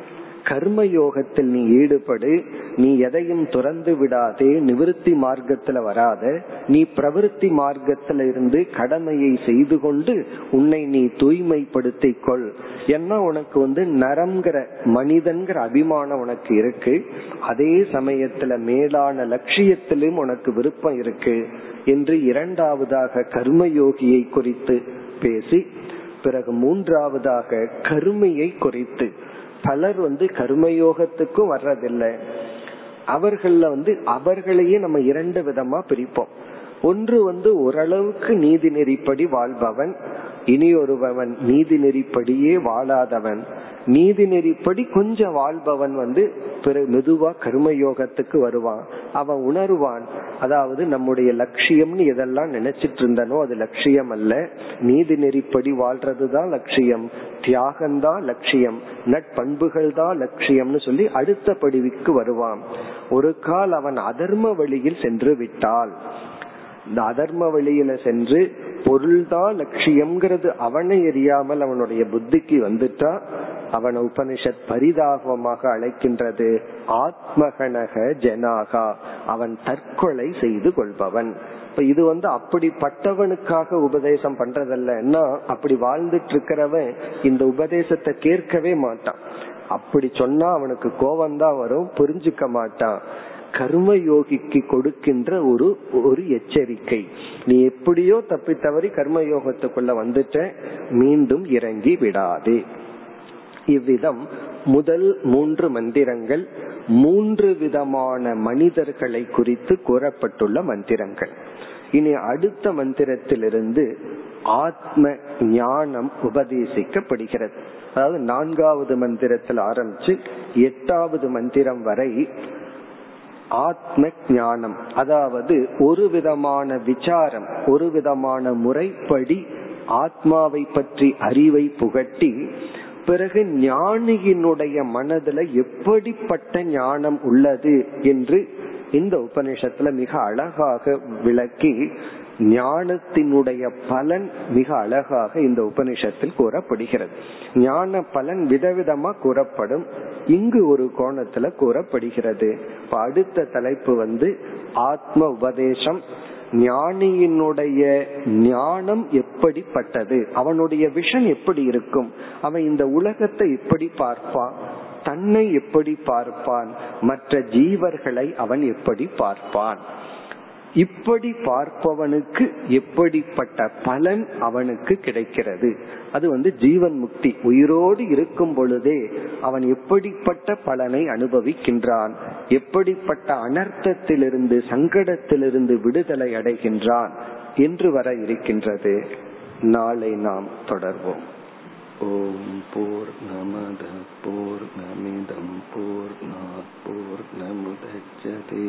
A: கர்மயோகத்தில் நீ ஈடுபடு நீ எதையும் துறந்து விடாதே நிவிருத்தி மார்க்கத்துல வராத நீ பிரவிருத்தி மார்க்கத்துல இருந்து கடமையை செய்து கொண்டு உன்னை நீ தூய்மைப்படுத்திக் கொள் என்ன உனக்கு வந்து நரம்ங்கிற மனிதன்கிற அபிமானம் உனக்கு இருக்கு? அதே சமயத்துல மேலான லட்சியத்திலும் உனக்கு விருப்பம் இருக்கு. என்று இரண்டாவதாக கர்மயோகியை குறித்து பேசி பிறகு மூன்றாவதாக கருமையை குறித்து. பலர் வந்து கர்மயோகத்துக்கும் வர்றதில்லை. அவர்கள வந்து அவர்களையே நம்ம இரண்டு விதமா பிரிப்போம். ஒன்று வந்து ஓரளவுக்கு நீதி நெறிப்படி வாழ்பவன் இனி ஒருவன் நீதி நெறிப்படியே வாழாதவன். நீதி நெறிப்படி கொஞ்சம் வாழ்பவன் வந்து பிறகு மெதுவா கர்மயோகத்துக்கு வருவான். அவன் உணர்வான் அதாவது நம்முடைய லட்சியம்னு எதெல்லாம் நினைச்சிட்டு இருந்தனோ அது லட்சியம் அல்ல நீதி நெறிப்படி வாழ்றதுதான் லட்சியம். தியாகம்தான் லட்சியம். நட்பண்புகள் தான் லட்சியம்னு சொல்லி அடுத்த படிவுக்கு வருவான். ஒரு கால் அவன் அதர்ம வழியில் சென்று விட்டால் இந்த அதர்ம வழியில சென்று பொருள்தான் லட்சியம்ங்கிறது அவனை எரியாமல் அவனுடைய புத்திக்கு வந்துட்டா அவன் உபனிஷத் பரிதாபமாக அழைக்கின்றது. ஆத்மகனக ஜனாகா. அவன் தற்கொலை செய்து கொள்பவன். இப்ப இது வந்து அப்படிப்பட்டவனுக்காக உபதேசம் பண்றதல்லன்னா அப்படி வாழ்ந்துட்டு இருக்கிறவன் இந்த உபதேசத்தை கேட்கவே மாட்டான். அப்படி சொன்னா அவனுக்கு கோபம் தான் வரும் புரிஞ்சுக்க மாட்டான். கர்ம யோகிக்கு கொடுக்கின்ற ஒரு ஒரு எச்சரிக்கை. நீ எப்படியோ தப்பி தவறி கர்ம யோகத்துக்குள்ள வந்துட்ட மீண்டும் இறங்கி விடாதே. இவ்விதம் முதல் மூன்று மந்திரங்கள் மூன்று விதமான மனிதர்களை குறித்து கூறப்பட்டுள்ள மந்திரங்கள். இனி அடுத்த மந்திரத்திலிருந்து ஆத்ம ஞானம் உபதேசிக்கப்படுகிறது. அதாவது நான்காவது மந்திரத்தில் ஆரம்பிச்சு எட்டாவது மந்திரம் வரை ஆத்ம ஞானம் அதாவது ஒரு விதமான விசாரம் ஒரு விதமான முறைப்படி ஆத்மாவை பற்றி அறிவை புகட்டி பிறகு ஞானியினுடைய மனதுல எப்படிப்பட்ட ஞானம் உள்ளது என்று இந்த உபநிஷத்துல மிக அழகாக விளக்கி ஞானத்தினுடைய பலன் மிக அழகாக இந்த உபனிஷத்தில் கூறப்படுகிறது. ஞான பலன் விதவிதமா கூறப்படும். இங்கு ஒரு கோணத்துல கூறப்படுகிறது. அடுத்த தலைப்பு வந்து ஆத்ம உபதேசம். ஞானியினுடைய ஞானம் எப்படிப்பட்டது? அவனுடைய விஷன் எப்படி இருக்கும்? அவன் இந்த உலகத்தை எப்படி பார்ப்பான். தன்னை எப்படி பார்ப்பான்? மற்ற ஜீவர்களை அவன் எப்படி பார்ப்பான்? இப்படி பார்ப்பவனுக்கு எப்படிப்பட்ட பலன் அவனுக்கு கிடைக்கிறது? அது வந்து ஜீவன் முக்தி. உயிரோடு இருக்கும் பொழுதே அவன் எப்படிப்பட்ட பலனை அனுபவிக்கின்றான்? எப்படிப்பட்ட அனர்த்தத்திலிருந்து சங்கடத்திலிருந்து விடுதலை அடைகின்றான் என்று வர இருக்கின்றது. நாளை நாம் தொடர்வோம். ஓம் போர் நமத போர் நமிதம் போர் நமுதச்சதே